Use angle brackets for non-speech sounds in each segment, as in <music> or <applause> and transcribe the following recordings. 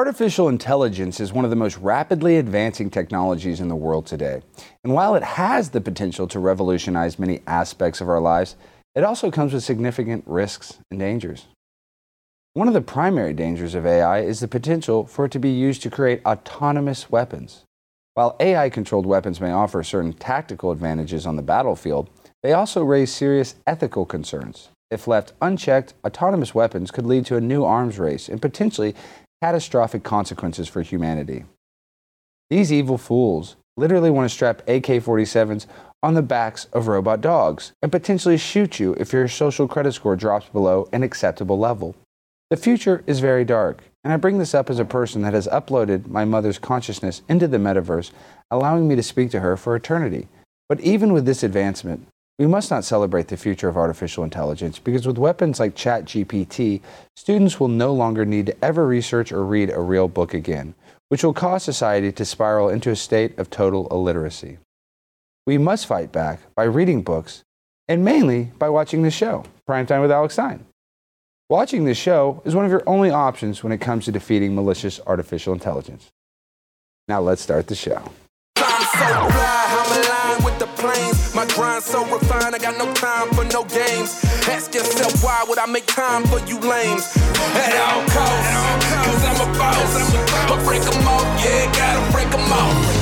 Artificial intelligence is one of the most rapidly advancing technologies in the world today. And while it has the potential to revolutionize many aspects of our lives, it also comes with significant risks and dangers. One of the primary dangers of AI is the potential for it to be used to create autonomous weapons. While AI controlled weapons may offer certain tactical advantages on the battlefield, they also raise serious ethical concerns. If left unchecked, autonomous weapons could lead to a new arms race and potentially catastrophic consequences for humanity. These evil fools literally want to strap AK 47s on the backs of robot dogs and potentially shoot you if your social credit score drops below an acceptable level. The future is very dark, and I bring this up as a person that has uploaded my mother's consciousness into the metaverse, allowing me to speak to her for eternity. But even with this advancement, we must not celebrate the future of artificial intelligence because with weapons like ChatGPT, students will no longer need to ever research or read a real book again, which will cause society to spiral into a state of total illiteracy. We must fight back by reading books and mainly by watching this show, Primetime with Alex Stein. Watching this show is one of your only options when it comes to defeating malicious artificial intelligence. Now let's start the show. My grind so refined, I got no time for no games. Ask yourself why would I make time for you lames? At all costs, cause I'm a boss. But break them off, yeah, gotta break them off.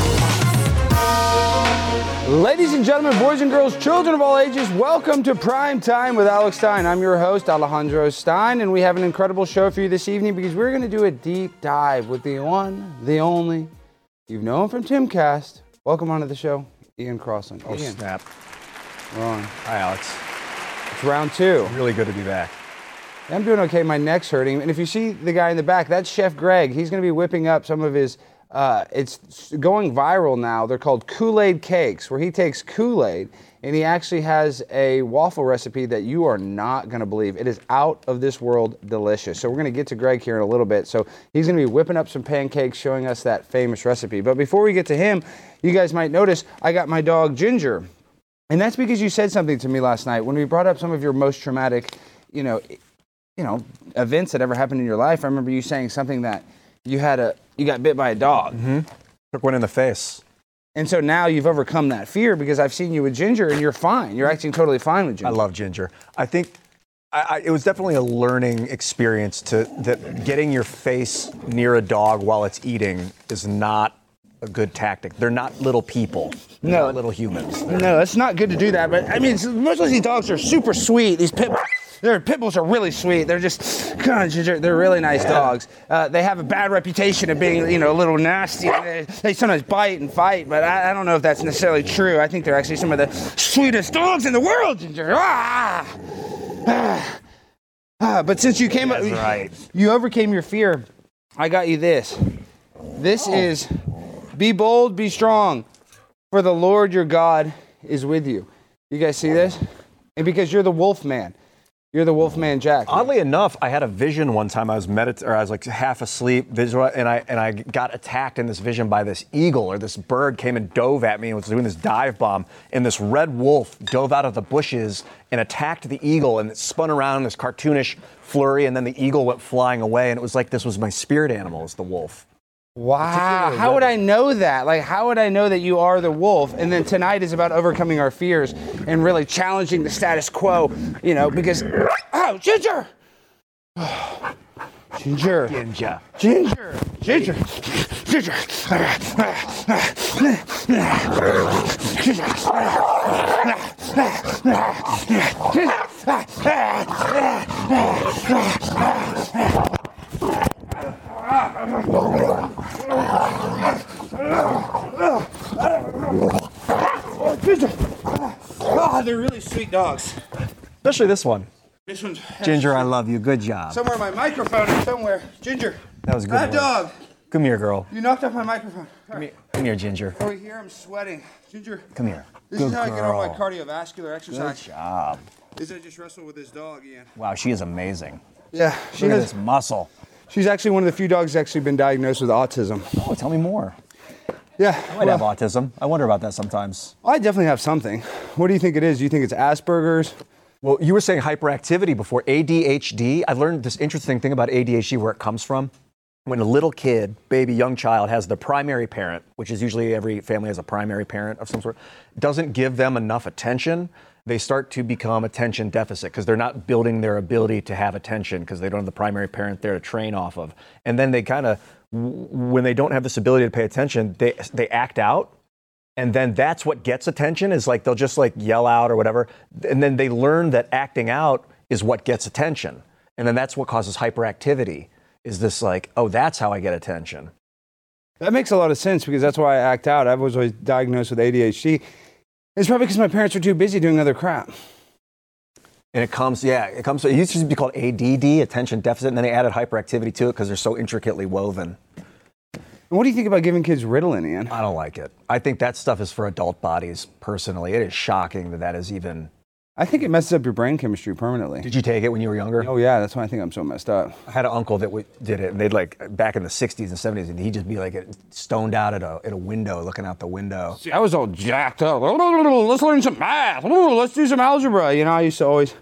Ladies and gentlemen, boys and girls, children of all ages, welcome to Prime Time with Alex Stein. I'm your host, Alejandro Stein, and we have an incredible show for you this evening because we're going to do a deep dive with the one, the only, you've known from Timcast. Welcome onto the show, Ian Crossland. Oh, oh, Ian. snap. We're on. Hi, Alex. It's round two. Really good to be back. I'm doing okay. My neck's hurting. And if you see the guy in the back, that's Chef Greg. He's going to be whipping up some of his. Uh, it's going viral now. They're called Kool Aid cakes, where he takes Kool Aid and he actually has a waffle recipe that you are not going to believe. It is out of this world delicious. So we're going to get to Greg here in a little bit. So he's going to be whipping up some pancakes, showing us that famous recipe. But before we get to him, you guys might notice I got my dog Ginger. And that's because you said something to me last night when we brought up some of your most traumatic, you know, you know, events that ever happened in your life. I remember you saying something that you had a you got bit by a dog. Mm-hmm. Took one in the face. And so now you've overcome that fear because I've seen you with Ginger and you're fine. You're acting totally fine with Ginger. I love Ginger. I think I, I, it was definitely a learning experience to that getting your face near a dog while it's eating is not a good tactic. They're not little people. They're No. not little humans. They're- No, it's not good to do that. But I mean, most of these dogs are super sweet. These pit, their pit bulls are really sweet. They're just, Ginger, they're really nice dogs. Uh, they have a bad reputation of being, you know, a little nasty. They, they sometimes bite and fight, but I, I don't know if that's necessarily true. I think they're actually some of the sweetest dogs in the world, Ginger. Ah! Ah! Ah, but since you came up, That's right. you overcame your fear. I got you this. This is be bold, be strong, for the Lord your God is with you. You guys see this? And because you're the wolf man. You're the wolf man Jack. Oddly enough, I had a vision one time. I was medit- or I was like half asleep, visual, and I and I got attacked in this vision by this eagle or this bird came and dove at me and was doing this dive bomb. And this red wolf dove out of the bushes and attacked the eagle, and it spun around in this cartoonish flurry, and then the eagle went flying away. And it was like this was my spirit animal, is the wolf. Wow. How would. I know that? Like, how would I know that you are the wolf? And then tonight is about overcoming our fears and really challenging the status quo, you know, because. Oh, Ginger! Ginger. <sighs> Ninja. Ginger. Ginger. Ginger. Ginger. Oh, they're really sweet dogs. Especially this one. This one's Ginger, I love you. Good job. somewhere my microphone is somewhere. Ginger. That was a good That one. dog. Come here, girl. You knocked off my microphone. Come here, come here Ginger. Over here, I'm sweating. Ginger. Come here. This Good is how I get all my girl. cardiovascular Good exercise. job. Is I just wrestle with this dog, Ian. Wow, she is amazing. Yeah, she Look at has, this muscle. She's actually one of the few dogs that's actually been diagnosed with autism. Oh, tell me more. Yeah, I might have autism. I wonder about that sometimes. I definitely have something. What do you think it is? Do you think it's Asperger's? Well, you were saying hyperactivity before ADHD. I learned this interesting thing about ADHD where it comes from. when a little kid, baby, young child has the primary parent, which is usually every family has a primary parent of some sort, doesn't give them enough attention, they start to become attention deficit because they're not building their ability to have attention because they don't have the primary parent there to train off of. And then they kind of, when they don't have this ability to pay attention, they, they act out. And then that's what gets attention is like they'll just like yell out or whatever. And then they learn that acting out is what gets attention. And then that's what causes hyperactivity is this like, oh, that's how I get attention. That makes a lot of sense because that's why I act out. I was always diagnosed with ADHD. It's probably because my parents were too busy doing other crap. And it comes, yeah, it comes. It used to be called ADD, attention deficit, and then they added hyperactivity to it because they're so intricately woven. And what do you think about giving kids Ritalin, Ian? I don't like it. I think that stuff is for adult bodies. Personally, it is shocking that that is even I think it messes up your brain chemistry permanently. Did you take it when you were younger? Oh yeah, that's why I think I'm so messed up. I had an uncle that w- did it, and they'd like back in the '60s and '70s, and he'd just be like stoned out at a at a window, looking out the window. See, I was all jacked up. Let's learn some math. Let's do some algebra. You know, I used to always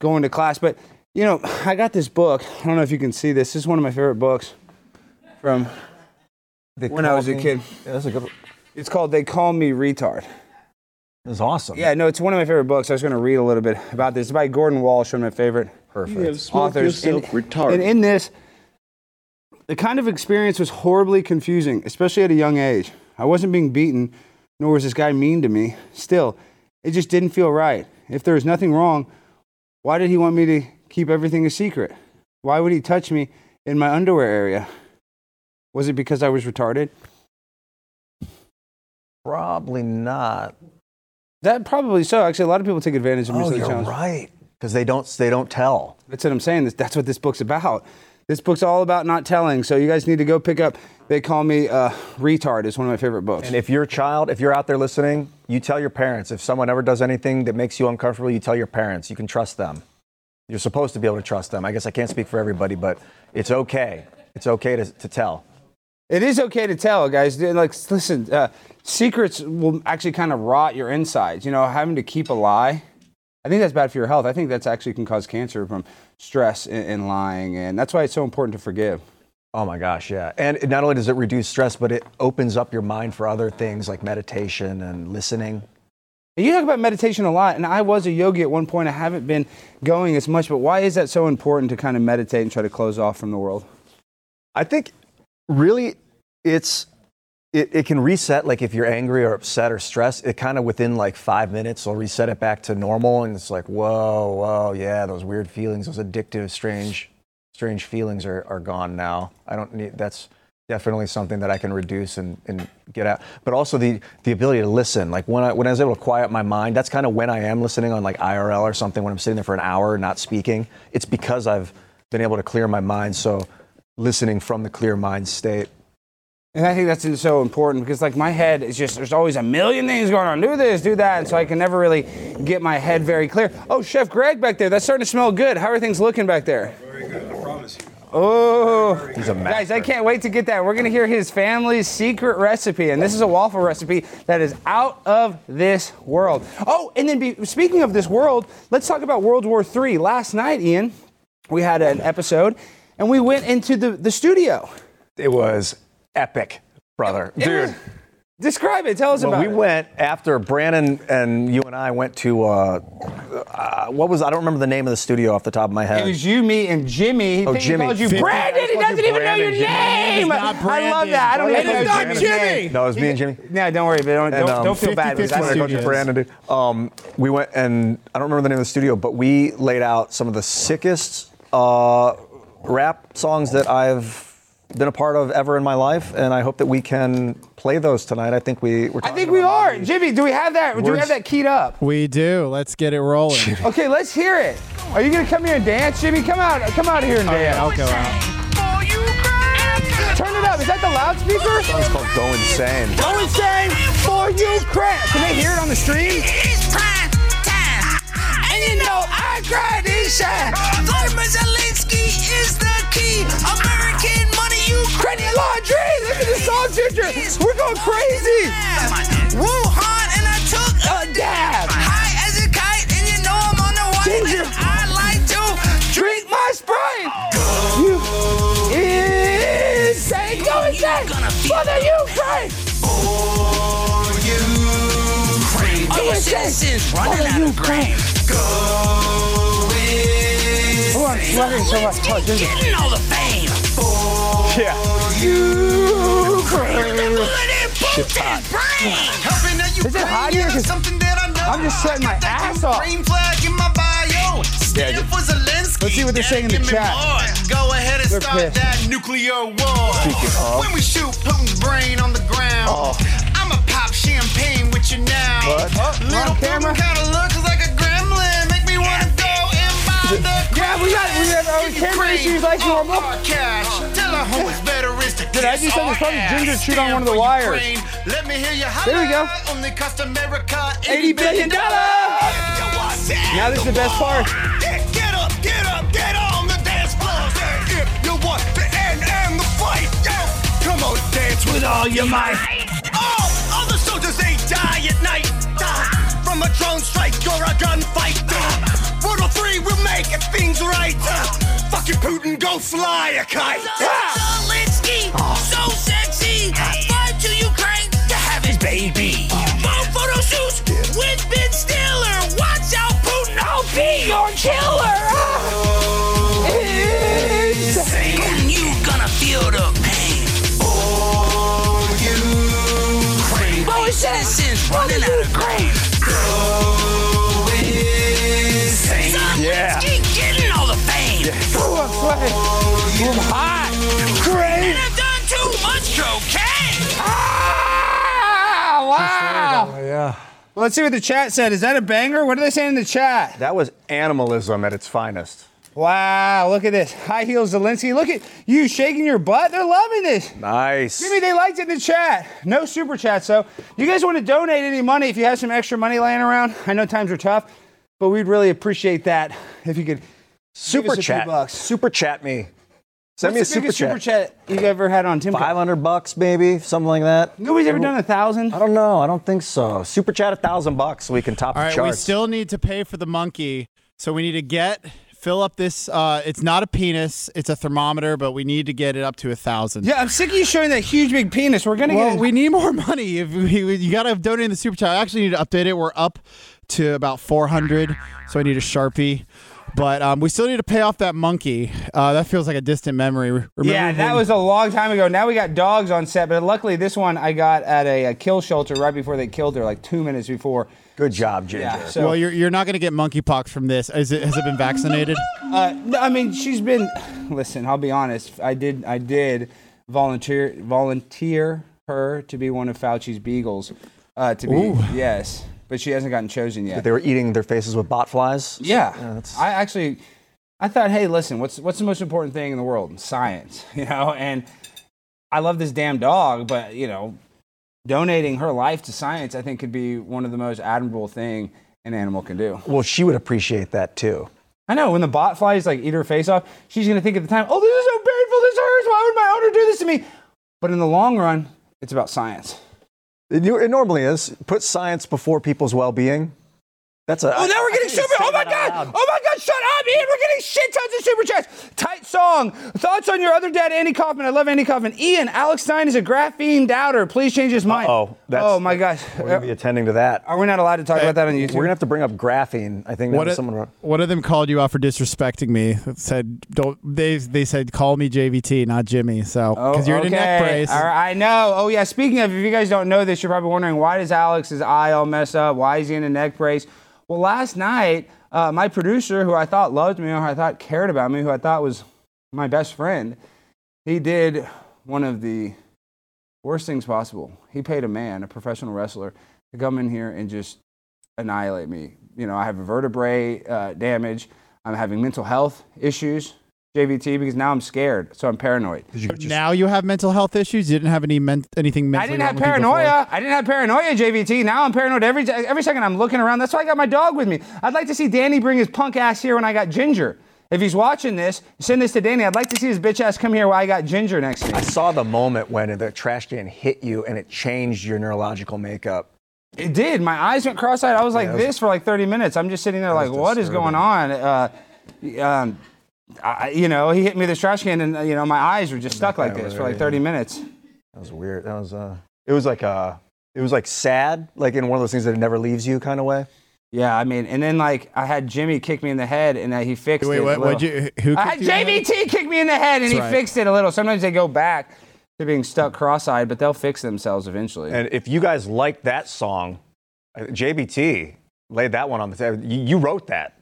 go into class, but you know, I got this book. I don't know if you can see this. This is one of my favorite books from they when I was a kid. Yeah, that's a good. It's called "They Call Me Retard." It's awesome. Yeah, no, it's one of my favorite books. I was going to read a little bit about this. It's by Gordon Walsh, one of my favorite Perfect. authors. And, and in this, the kind of experience was horribly confusing, especially at a young age. I wasn't being beaten, nor was this guy mean to me. Still, it just didn't feel right. If there was nothing wrong, why did he want me to keep everything a secret? Why would he touch me in my underwear area? Was it because I was retarded? Probably not. That probably so. Actually, a lot of people take advantage of. Oh, you're challenge. right. Because they don't they don't tell. That's what I'm saying. That's what this book's about. This book's all about not telling. So you guys need to go pick up. They call me uh, retard. It's one of my favorite books. And if you're a child, if you're out there listening, you tell your parents. If someone ever does anything that makes you uncomfortable, you tell your parents. You can trust them. You're supposed to be able to trust them. I guess I can't speak for everybody, but it's okay. It's okay to, to tell. It is okay to tell, guys. Like, listen, uh, secrets will actually kind of rot your insides. You know, having to keep a lie. I think that's bad for your health. I think that's actually can cause cancer from stress and, and lying, and that's why it's so important to forgive. Oh my gosh, yeah. And not only does it reduce stress, but it opens up your mind for other things like meditation and listening. You talk about meditation a lot, and I was a yogi at one point. I haven't been going as much, but why is that so important to kind of meditate and try to close off from the world? I think really it's it, it can reset like if you're angry or upset or stressed it kind of within like five minutes will reset it back to normal and it's like whoa whoa yeah those weird feelings those addictive strange strange feelings are, are gone now. I don't need that's definitely something that i can reduce and, and get out. But also the the ability to listen. Like when i when i was able to quiet my mind that's kind of when i am listening on like irl or something when i'm sitting there for an hour not speaking. It's because i've been able to clear my mind. So listening from the clear mind state and I think that's so important because, like, my head is just, there's always a million things going on. Do this, do that. And so I can never really get my head very clear. Oh, Chef Greg back there, that's starting to smell good. How are things looking back there? Very good, I promise you. Oh, He's a guys, I can't wait to get that. We're going to hear his family's secret recipe. And this is a waffle recipe that is out of this world. Oh, and then be, speaking of this world, let's talk about World War III. Last night, Ian, we had an episode and we went into the, the studio. It was epic, brother. Dude. Describe it. Tell us well, about we it. We went after Brandon and you and I went to uh, uh, what was I don't remember the name of the studio off the top of my head. It was you, me, and Jimmy. He oh, Jimmy. He called you Brandon. He doesn't even know your name. I love that. I don't even know not Jimmy. No, it was me and Jimmy. No, don't worry. Don't, and, um, don't feel 50, bad. 50 I called you Brandon. Dude. Um, we went and I don't remember the name of the studio, but we laid out some of the sickest uh, rap songs that I've been a part of ever in my life, and I hope that we can play those tonight. I think we. I think we are, Jimmy. Do we have that? Do we have that keyed up? We do. Let's get it rolling. okay, let's hear it. Are you gonna come here and dance, Jimmy? Come out, come out here and dance. I'll go out. Turn it up. Is that the loudspeaker? This song's called "Go Insane." Go insane for you, crap. Can they hear it on the stream? It's time, and you know I cried and shine. Vladimir Zelensky is the key. American money, Ukrainian laundry. Look at the song ginger. We're going crazy. Wuhan, and I took a dab. High as a kite, and you know I'm on the one. Ginger. I like to drink my Sprite. You is go insane for the Ukraine. For Ukraine. All your citizens running out of grain. Go insane. Oh, I'm sweating so much. Oh. Getting all the fame. Yeah. Is it hot here? I'm just sweating my ass off. Yeah, Let's see what they're saying in the chat. Go ahead and They're start pissed. that nuclear war. When we shoot Putin's brain on the ground, oh. I'ma pop champagne with you now. What? Oh, Little. Putin kinda looks like a Yeah, we got- we have our camera issues like normal. All our cash. Tell her who is better is to Did I do something? probably. Ginger chewed on one of the wires. Let me hear you There we go. Only cost America $80 billion. Now this is the best part. Get, up, get up, get on the dance floor. If you want the end and the fight. Come on, dance with all your might. All other soldiers they die at night. Die from a drone strike or a gunfight. Die. World oh War Three will make things right. Uh, fucking Putin, go fly a kite. Uh. Zelensky, oh. so sexy. Fly to Ukraine to have his baby. Oh. More photo shoots with Ben Stiller. Watch out, Putin, I'll be your killer. Well, let's see what the chat said. Is that a banger? What are they saying in the chat? That was animalism at its finest. Wow, look at this. High heels Zelensky. Look at you shaking your butt. They're loving this. Nice. Jimmy, they liked it in the chat. No super chats, though. You guys want to donate any money if you have some extra money laying around? I know times are tough, but we'd really appreciate that if you could. Super us a few chat. Super chat me. Send me a the super biggest chat. super chat you've ever had on Tim? 500 bucks, maybe, something like that. Nobody's ever done a thousand. I don't know. I don't think so. Super chat a thousand bucks so we can top All the right, we still need to pay for the monkey, so we need to get fill up this. Uh, it's not a penis; it's a thermometer, but we need to get it up to a thousand. Yeah, I'm sick of you showing that huge big penis. We're gonna Well, get. we need more <laughs> money. If we, you got to donate the super chat, I actually need to update it. We're up to about 400, so I need a sharpie. But um, we still need to pay off that monkey. Uh, that feels like a distant memory. Remember yeah, that when- was a long time ago. Now we got dogs on set, but luckily this one I got at a, a kill shelter right before they killed her, like two minutes before. Good job, Ginger. Yeah. So, Well, you're, you're not going to get monkeypox from this. Is it, has it been vaccinated? uh, no, I mean, she's been. Listen, I'll be honest. I did. I did volunteer volunteer her to be one of Fauci's beagles. Uh, to be yes, but she hasn't gotten chosen yet. They were eating their faces with bot flies. Yeah, that's- I actually, I thought, hey, listen, what's what's the most important thing in the world? Science, <laughs> you know. And I love this damn dog, but you know, donating her life to science, I think, could be one of the most admirable thing an animal can do. Well, she would appreciate that too. I know when the bot flies like eat her face off, she's gonna think at the time, oh, this is so painful, this hurts. Why would my owner do this to me? But in the long run, it's about science. It, it normally is. Put science before people's well-being. That's a. Oh, now we're getting super. Oh my god! Oh my god! Shut up, Ian. We're getting shit tons of super chats. Tight song. Thoughts on your other dad, Andy Kaufman? I love Andy Kaufman. Ian, Alex Stein is a graphene doubter. Please change his mind. Oh, that's, oh my gosh. We're gonna be attending to that. Are we not allowed to talk about that on YouTube? We're gonna have to bring up graphene. I think that What was someone wrote. one of them called you out for disrespecting me. Said don't they? They said call me JVT, not Jimmy. So oh, because you're in a neck brace. All right, I know. Oh yeah. Speaking of, if you guys don't know this, you're probably wondering why does Alex's eye all mess up? Why is he in a neck brace? Well, last night, uh, my producer, who I thought loved me, who I thought cared about me, who I thought was my best friend, he did one of the worst things possible. He paid a man, a professional wrestler, to come in here and just annihilate me. You know, I have vertebrae uh, damage. I'm having mental health issues, JVT, because now I'm scared, so I'm paranoid. now you have mental health issues. You didn't have any men- anything mentally. I didn't have wrong with you before? paranoia. I didn't have paranoia, JVT. Now I'm paranoid every every second I'm looking around. That's why I got my dog with me. I'd like to see Danny bring his punk ass here when I got Ginger. If he's watching this, send this to Danny. I'd like to see his bitch ass come here while I got Ginger next to me. I saw the moment when the trash can hit you and it changed your neurological makeup. It did. My eyes went cross-eyed. I was like Yeah, was- this for like 30 minutes. I'm just sitting there like, was what is going on? Uh, um, I, you know, he hit me with this trash can, and uh, you know, my eyes were just stuck like this for like 30 minutes. That was weird. That was uh, it was like uh, it was like sad, like in one of those things that it never leaves you kind of way. Yeah, I mean, and then like I had Jimmy kick me in the head, and uh, he fixed Wait, it. what? a What'd little. you? Who? I had kicked you in the head? JVT kick me in the head, and That's he right. fixed it a little. Sometimes they go back to being stuck cross-eyed, but they'll fix themselves eventually. And if you guys like that song, uh, JVT laid that one on the table. You, you wrote that,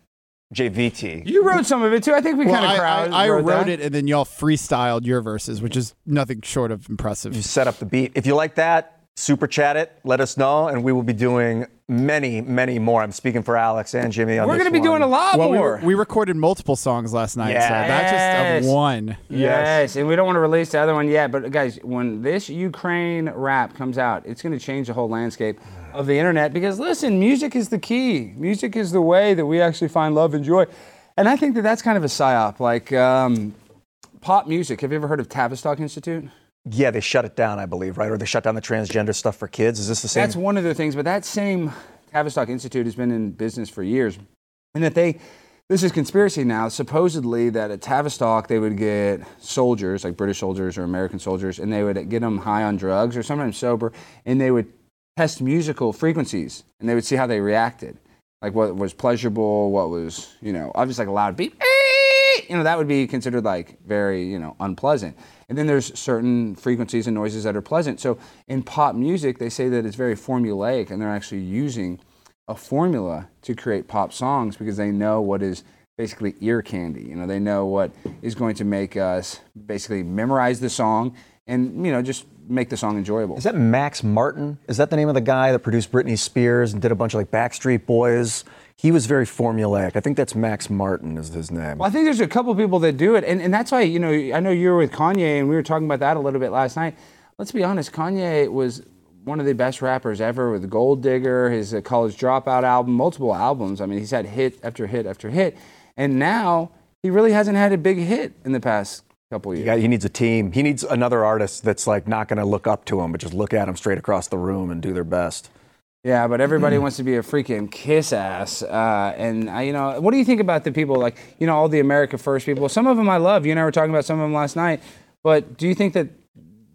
JVT. you wrote some of it too. I think we Well, kind of I, crowd. I, I wrote, that. it, and then y'all freestyled your verses, which is nothing short of impressive. You set up the beat. If you like that, super chat it. Let us know, and we will be doing many, many more. I'm speaking for Alex and Jimmy. On We're this going to be one. doing a lot Well, more. we recorded multiple songs last night, so that's just of one. Yes, and we don't want to release the other one yet. But guys, when this Ukraine rap comes out, it's going to change the whole landscape of the internet. Because listen, music is the key. Music is the way that we actually find love and joy. And I think that that's kind of a psyop. Like um, pop music. Have you ever heard of Tavistock Institute? Yeah, they shut it down, I believe, right? Or they shut down the transgender stuff for kids. Is this the same? That's one of the things. But that same Tavistock Institute has been in business for years, and that they. This is conspiracy now. Supposedly, that at Tavistock they would get soldiers, like British soldiers or American soldiers, and they would get them high on drugs or sometimes sober, and they would test musical frequencies, and they would see how they reacted, like what was pleasurable, what was you know obviously like a loud beep, you know that would be considered like very you know unpleasant. And then there's certain frequencies and noises that are pleasant. So in pop music, they say that it's very formulaic, and they're actually using a formula to create pop songs because they know what is basically ear candy. You know, they know what is going to make us basically memorize the song and you know just make the song enjoyable. Is that Max Martin? Is that the name of the guy that produced Britney Spears and did a bunch of like Backstreet Boys? He was very formulaic. I think that's Max Martin is his name. Well, I think there's a couple people that do it, and, and that's why you know I know you were with Kanye, and we were talking about that a little bit last night. Let's be honest, Kanye was one of the best rappers ever with Gold Digger, his uh, College Dropout album, multiple albums. I mean, he's had hit after hit after hit, and now he really hasn't had a big hit in the past couple years. Yeah, he needs a team. He needs another artist that's like not going to look up to him, but just look at him straight across the room and do their best. Yeah, but everybody wants to be a freaking kiss ass. Uh, and, I, you know, what do you think about the people, like, you know, all the America First people? Some of them I love. You and I were talking about some of them last night. But do you think that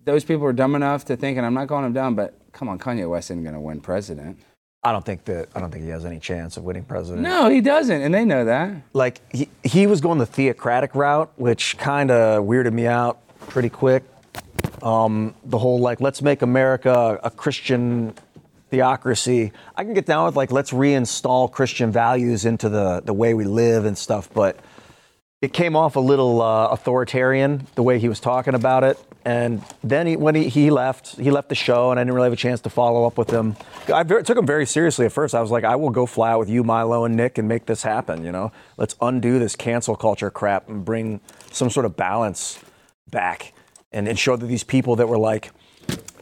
those people are dumb enough to think, and I'm not calling them dumb, but come on, Kanye West isn't going to win president. I don't think that I don't think he has any chance of winning president. No, he doesn't, and they know that. Like he, he was going the theocratic route, which kind of weirded me out pretty quick. Um, the whole like let's make America a Christian theocracy. I can get down with like let's reinstall Christian values into the the way we live and stuff, but it came off a little uh, authoritarian the way he was talking about it. And then he, when he, he left, he left the show, and I didn't really have a chance to follow up with him. I ver- took him very seriously at first. I was like, I will go fly out with you, Milo, and Nick, and make this happen. You know, let's undo this cancel culture crap and bring some sort of balance back, and, and show that these people that were like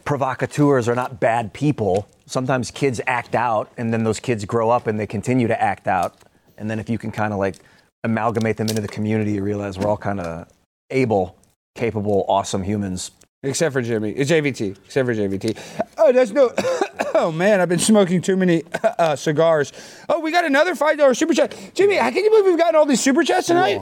provocateurs are not bad people. Sometimes kids act out, and then those kids grow up and they continue to act out. And then if you can kind of like amalgamate them into the community, you realize we're all kind of able, capable, awesome humans. Except for Jimmy. It's JVT. Except for JVT. Oh, there's no. <coughs> oh, man, I've been smoking too many <coughs> uh, cigars. Oh, we got another $5 super chat. Jimmy, how can you believe we've gotten all these super chats tonight?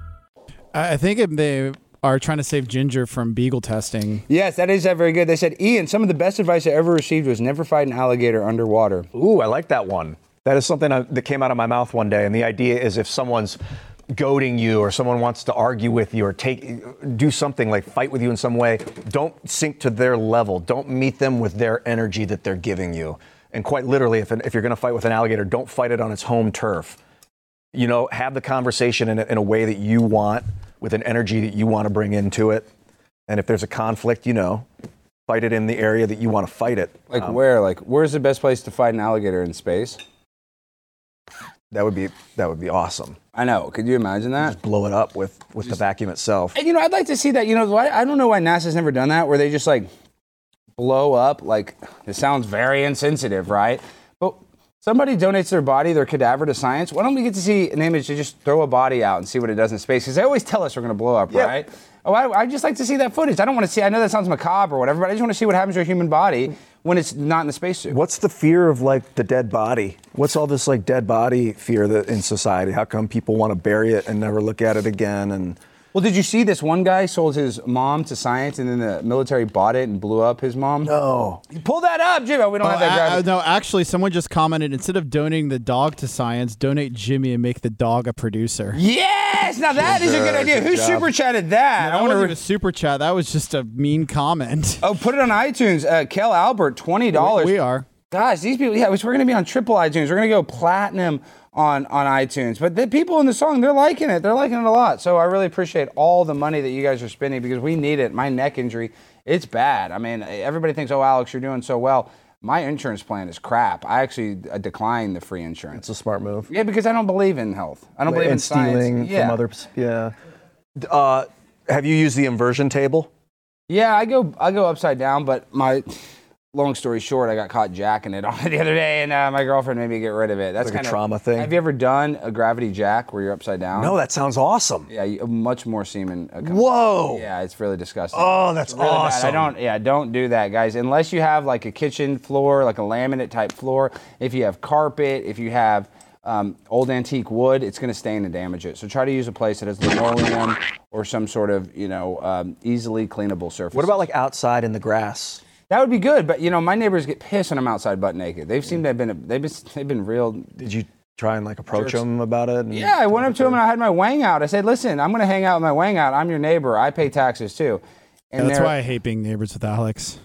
I I think they are trying to save Ginger from beagle testing. Yes, that is uh, very good. They said, Ian, some of the best advice I ever received was never fight an alligator underwater. Ooh, I like that one. That is something I, that came out of my mouth one day. And the idea is if someone's goading you or someone wants to argue with you or take do something like fight with you in some way, don't sink to their level. Don't meet them with their energy that they're giving you. And quite literally, if, an, if you're going to fight with an alligator, don't fight it on its home turf. You know, have the conversation in a, in a way that you want, with an energy that you want to bring into it. And if there's a conflict, you know, fight it in the area that you want to fight it. Like Um, where? Like where's the best place to fight an alligator in space? That would be that would be awesome. I know. Could you imagine that? Just blow it up with with the vacuum itself. And, you know, I'd like to see that. You know, why, I don't know why NASA's never done that, where they just like blow up. Like it sounds very insensitive, right? Somebody donates their body, their cadaver to science. Why don't we get to see an image to just throw a body out and see what it does in space? Because they always tell us we're going to blow up, Yeah. right? Oh, I, I just like to see that footage. I don't want to see. I know that sounds macabre or whatever, but I just want to see what happens to a human body when it's not in the spacesuit. What's the fear of like the dead body? What's all this like dead body fear that in society? How come people want to bury it and never look at it again? And Well, did you see this one guy sold his mom to science, and then the military bought it and blew up his mom? no, you Pull that up, Jimmy. Oh, we don't Oh, have that. a- graphic. no, actually, someone just commented instead of donating the dog to science, donate Jimmy and make the dog a producer. Yes, now that is a good idea. Who job. super chatted that? That I want wasn't to. even a super chat. That was just a mean comment. <laughs> oh, put it on iTunes. Uh, Kel Albert, twenty dollars. we are. Guys, these people. Yeah, we're going to be on triple iTunes. We're going to go platinum on on iTunes. But the people in the song, they're liking it. They're liking it a lot. So I really appreciate all the money that you guys are spending because we need it. My neck injury, it's bad. I mean, everybody thinks, oh, Alex, you're doing so well. My insurance plan is crap. I actually uh, decline the free insurance. it's a smart move. Yeah, because I don't believe in health. I don't believe in stealing science. Yeah. from others. Yeah. Uh, have you used the inversion table? Yeah, I go I go upside down, but my long story short, I got caught jacking it <laughs> on the other day, and uh, my girlfriend made me get rid of it. That's Like a kind of trauma thing? Have you ever done a gravity jack where you're upside down? No, that sounds awesome. Yeah, you, much more semen. uh, Whoa. Yeah, it's really disgusting. Oh, that's Really bad. awesome. I don't. Yeah, don't do that, guys. Unless you have like a kitchen floor, like a laminate type floor. If you have carpet, if you have um, old antique wood, it's going to stain and damage it. So try to use a place that has linoleum or some sort of you know um, easily cleanable surface. What about like outside in the grass? That would be good, but you know, my neighbors get pissed when I'm outside butt naked. They've seemed to have been they've been they've been real. Did you try and like approach Jerks. them about it? and Yeah, I went up to them and I had my wang out. I said, "Listen, I'm going to hang out with my wang out. I'm your neighbor. I pay taxes too." And that's why I hate being neighbors with Alex.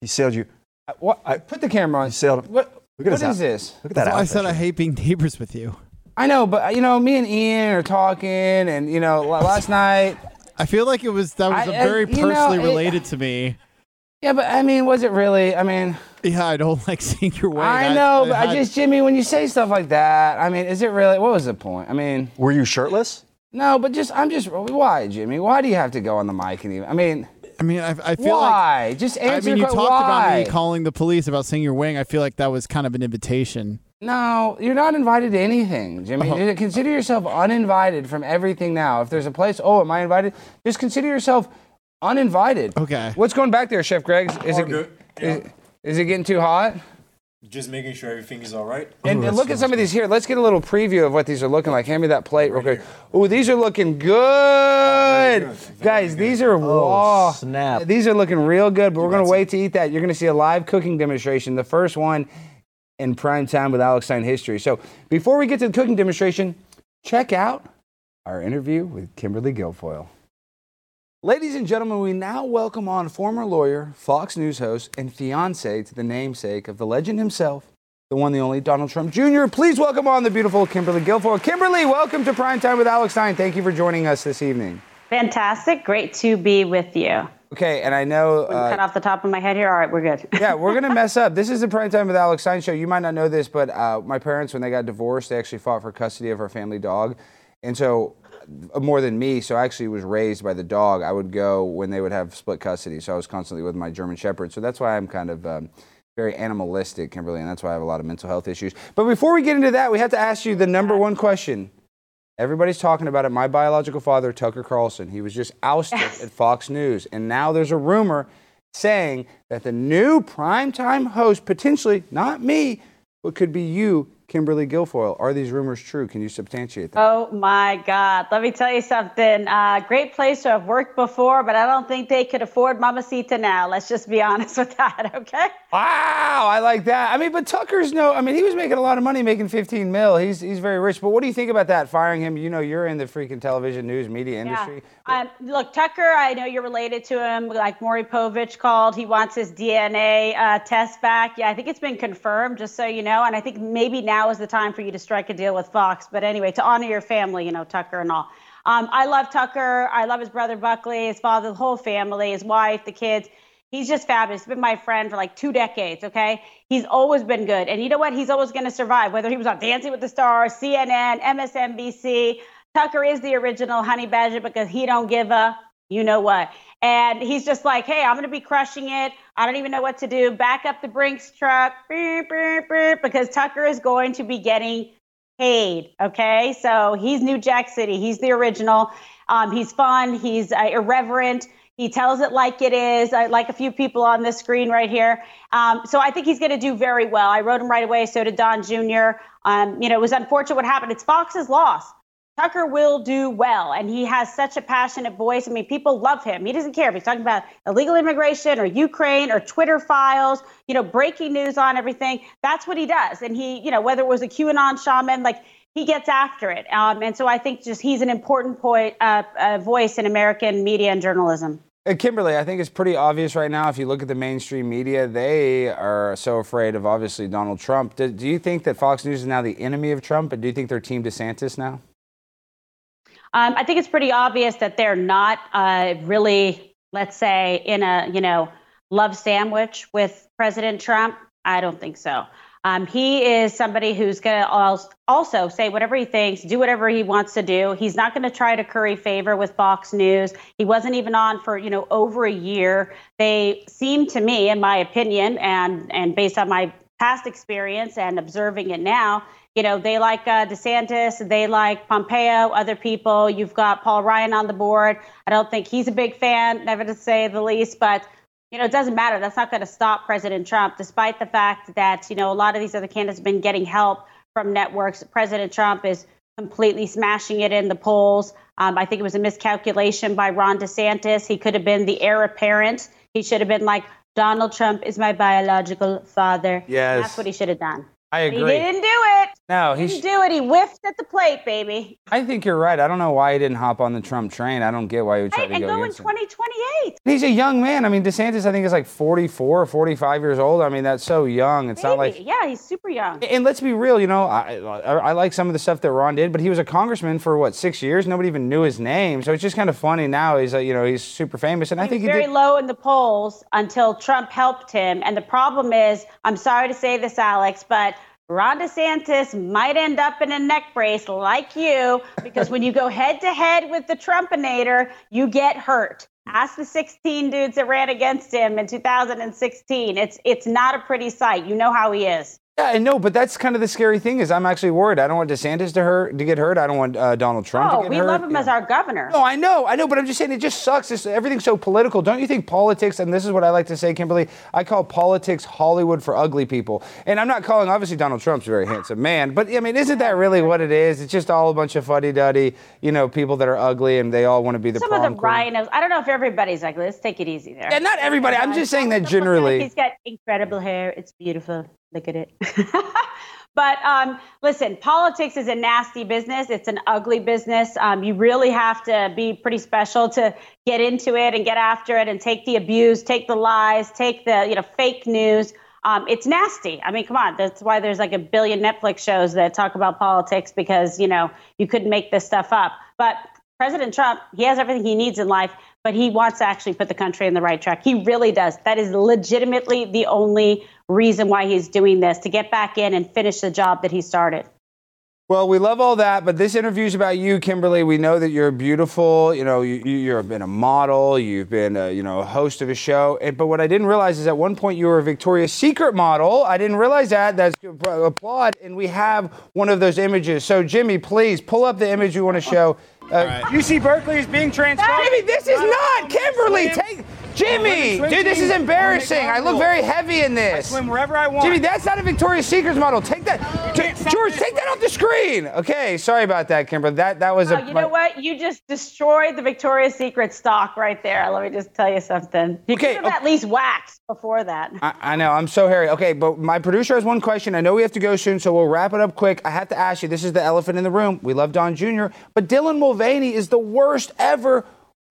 He sailed you. Uh, What? I put the camera on. He sailed. What? Look at what his is out- this? Look at that. That's why I said I hate being <laughs> neighbors with you. I know, but uh, you know, me and Ian are talking, and you know, last <laughs> night. I feel like it was that was I- a I- very you know, personally it- related to me. Yeah, but I mean, was it really? I mean, Yeah, I don't <laughs> like seeing your way. I know, but I had- just Jimmy, when you say stuff like that, I mean, is it really? What was the point? I mean, Were you shirtless? no, but just I'm just why, Jimmy? Why do you have to go on the mic and even? I mean, I mean, I, I feel like. why? just I mean, you the que- talked about me calling the police about seeing your wing. I feel like that was kind of an invitation. No, you're not invited to anything, Jimmy. Uh-huh. Consider yourself uninvited from everything now. If there's a place, oh, am I invited? Just consider yourself uninvited. Okay. What's going back there, Chef Greg? Is All it good. is, is it getting too hot? Just making sure everything is all right. And, and look at some of these here. Let's get a little preview of what these are looking like. Hand me that plate real quick. Oh, these are looking good, guys. These are wow. snap. These are looking real good. But we're gonna wait to eat that. You're gonna see a live cooking demonstration, the first one in prime time with Alex Stein history. So before we get to the cooking demonstration, check out our interview with Kimberly Guilfoyle. Ladies and gentlemen, we now welcome on former lawyer, Fox News host, and fiance to the namesake of the legend himself, the one, the only Donald Trump Jr. Please welcome on the beautiful Kimberly Guilfoyle. Kimberly, welcome to Primetime with Alex Stein. Thank you for joining us this evening. Fantastic. Great to be with you. Okay, and I know. Cut Uh, off the top of my head here. All right, we're good. yeah, we're gonna <laughs> mess up. This is the Primetime with Alex Stein show. You might not know this, but uh, my parents, when they got divorced, they actually fought for custody of our family dog, and so uh, more than me. So I actually was raised by the dog. I would go when they would have split custody. So I was constantly with my German Shepherd. So that's why I'm kind of. Um, very animalistic, Kimberly, and that's why I have a lot of mental health issues. But before we get into that, we have to ask you the number one question. Everybody's talking about it. My biological father, Tucker Carlson, he was just ousted <laughs> at Fox News. And now there's a rumor saying that the new primetime host, potentially not me, but could be you, Kimberly Guilfoyle. Are these rumors true? Can you substantiate that? Oh my God. Let me tell you something. Uh, great place to have worked before, but I don't think they could afford Mamacita now. Let's just be <laughs> honest with that, okay? Wow, I like that. I mean, but Tucker's no. I mean, he was making a lot of money, making 15 mil. He's he's very rich. But what do you think about that? Firing him? You know, you're in the freaking television news media industry. Um, look, Tucker, I know you're related to him. Like Maury Povich called, he wants his DNA uh, test back. Yeah, I think it's been confirmed, just so you know. And I think maybe now is the time for you to strike a deal with Fox. But anyway, to honor your family, you know, Tucker and all. Um, I love Tucker. I love his brother Buckley, his father, the whole family, his wife, the kids. He's just fabulous. He's been my friend for like two decades, okay? He's always been good. And you know what? He's always going to survive, whether he was on Dancing with the Stars, CNN, MSNBC. Tucker is the original honey badger because he don't give a you know what. And he's just like, hey, I'm going to be crushing it. I don't even know what to do. Back up the Brinks truck beep, beep, beep, because Tucker is going to be getting paid. Okay. So he's New Jack City. He's the original. Um, he's fun. He's uh, irreverent. He tells it like it is, I, like a few people on this screen right here. Um, so I think he's going to do very well. I wrote him right away. So did Don Jr. Um, you know, it was unfortunate what happened. It's Fox's loss. Tucker will do well, and he has such a passionate voice. I mean, people love him. He doesn't care if he's talking about illegal immigration or Ukraine or Twitter files, you know, breaking news on everything. That's what he does. And he, you know, whether it was a QAnon shaman, like he gets after it. Um, and so I think just he's an important point, uh, uh, voice in American media and journalism. Kimberly, I think it's pretty obvious right now. If you look at the mainstream media, they are so afraid of obviously Donald Trump. Do, do you think that Fox News is now the enemy of Trump? And do you think they're Team DeSantis now? Um, I think it's pretty obvious that they're not uh, really, let's say, in a you know love sandwich with President Trump. I don't think so. Um, he is somebody who's going to also say whatever he thinks, do whatever he wants to do. He's not going to try to curry favor with Fox News. He wasn't even on for you know over a year. They seem to me, in my opinion, and and based on my past experience and observing it now, you know, they like uh, DeSantis, they like Pompeo, other people. You've got Paul Ryan on the board. I don't think he's a big fan, never to say the least, but you know, it doesn't matter. That's not going to stop President Trump, despite the fact that, you know, a lot of these other candidates have been getting help from networks. President Trump is completely smashing it in the polls. Um, I think it was a miscalculation by Ron DeSantis. He could have been the heir apparent. He should have been like, Donald Trump is my biological father. Yes. That's what he should have done. I agree. He didn't do it. No, he he's. didn't do it. He whiffed at the plate, baby. I think you're right. I don't know why he didn't hop on the Trump train. I don't get why he would try Right, to and go go in 2028. He's a young man. I mean, DeSantis, I think, is like 44 or 45 years old. I mean, that's so young. It's not like. Yeah, he's super young. And let's be real, you know, I, I, I like some of the stuff that Ron did, but he was a congressman for what six years. Nobody even knew his name, so it's just kind of funny now. He's, uh, you know, he's super famous, and I think was he very did. low in the polls until Trump helped him. And the problem is, I'm sorry to say this, Alex, but Ron DeSantis might end up in a neck brace like you because when you go head to head with the Trumpinator, you get hurt. Ask the 16 dudes that ran against him in 2016. It's it's not a pretty sight. You know how he is. Yeah, I know, but that's kind of the scary thing. Is I'm actually worried. I don't want DeSantis to hurt to get hurt. I don't want uh, Donald Trump to Oh, we hurt. love him as our governor. No, I know, I know, but I'm just saying it just sucks. It's, everything's so political. Don't you think politics, and this is what I like to say, Kimberly, I call politics Hollywood for ugly people. And I'm not calling, obviously, Donald Trump's a very handsome man, but I mean, isn't that really what it is? It's just all a bunch of fuddy duddy, you know, people that are ugly and they all want to be the Some of the rhinos. I don't know if everybody's ugly. let's take it easy there. Yeah, not everybody. I'm just saying that Look at him. generally. He's got incredible hair. It's beautiful. Look at it. <laughs> but um, listen, politics is a nasty business. It's an ugly business. Um, you really have to be pretty special to get into it and get after it and take the abuse, take the lies, take the you know fake news. Um, it's nasty. I mean, come on. That's why there's like a billion Netflix shows that talk about politics because you know you couldn't make this stuff up. But President Trump, he has everything he needs in life, but he wants to actually put the country in the right track. He really does. That is legitimately the only reason why he's doing this to get back in and finish the job that he started. Well, we love all that, but this interview is about you, Kimberly. We know that you're beautiful. You know, you, you- you've been a model. You've been, a, you know, a host of a show. And, but what I didn't realize is at one point you were a Victoria's Secret model. I didn't realize that. That's applaud. And we have one of those images. So, Jimmy, please pull up the image you want to show. Uh, UC Berkeley is being transcribed. Jimmy, this is not Kimberly. Take Jimmy, dude, this is embarrassing. I look very heavy in this. swim wherever I want. Jimmy, that's not a Victoria's Secret model. Take that, can't George. Take that off the screen. Okay, sorry about that, Kimberly. That that was a Oh, a. you my- know what? You just destroyed the Victoria's Secret stock right there. Let me just tell you something. You Okay, could have okay. at least waxed before that. I, I know. I'm so hairy. Okay, but my producer has one question. I know we have to go soon, so we'll wrap it up quick. I have to ask you. This is the elephant in the room. We love Don Jr., but Dylan Mulvaney is the worst ever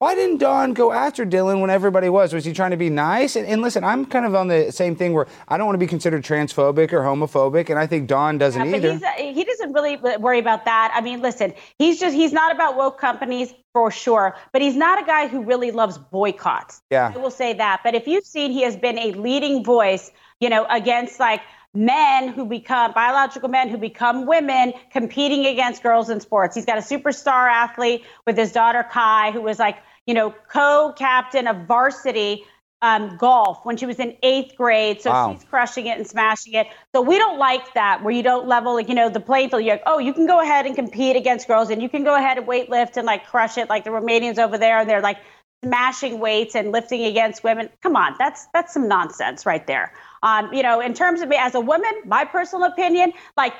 Why didn't Don go after Dylan when everybody was? Was he trying to be nice? And, and listen, I'm kind of on the same thing where I don't want to be considered transphobic or homophobic, and I think Don doesn't Yeah, either. he's, uh, he doesn't really worry about that. I mean, listen, he's just he's not about woke companies for sure, but he's not a guy who really loves boycotts. Yeah. I will say that. But if you've seen, he has been a leading voice, you know, against like men who become biological men who become women competing against girls in sports. He's got a superstar athlete with his daughter Kai, who was like, you know, co-captain of varsity um, golf when she was in eighth grade. So Wow. she's crushing it and smashing it. So we don't like that where you don't level, like, you know, the playing field. You're like, oh, you can go ahead and compete against girls and you can go ahead and weight lift and like crush it like the Romanians over there and they're like smashing weights and lifting against women. Come on, that's that's some nonsense right there. Um, you know, in terms of me as a woman, my personal opinion, like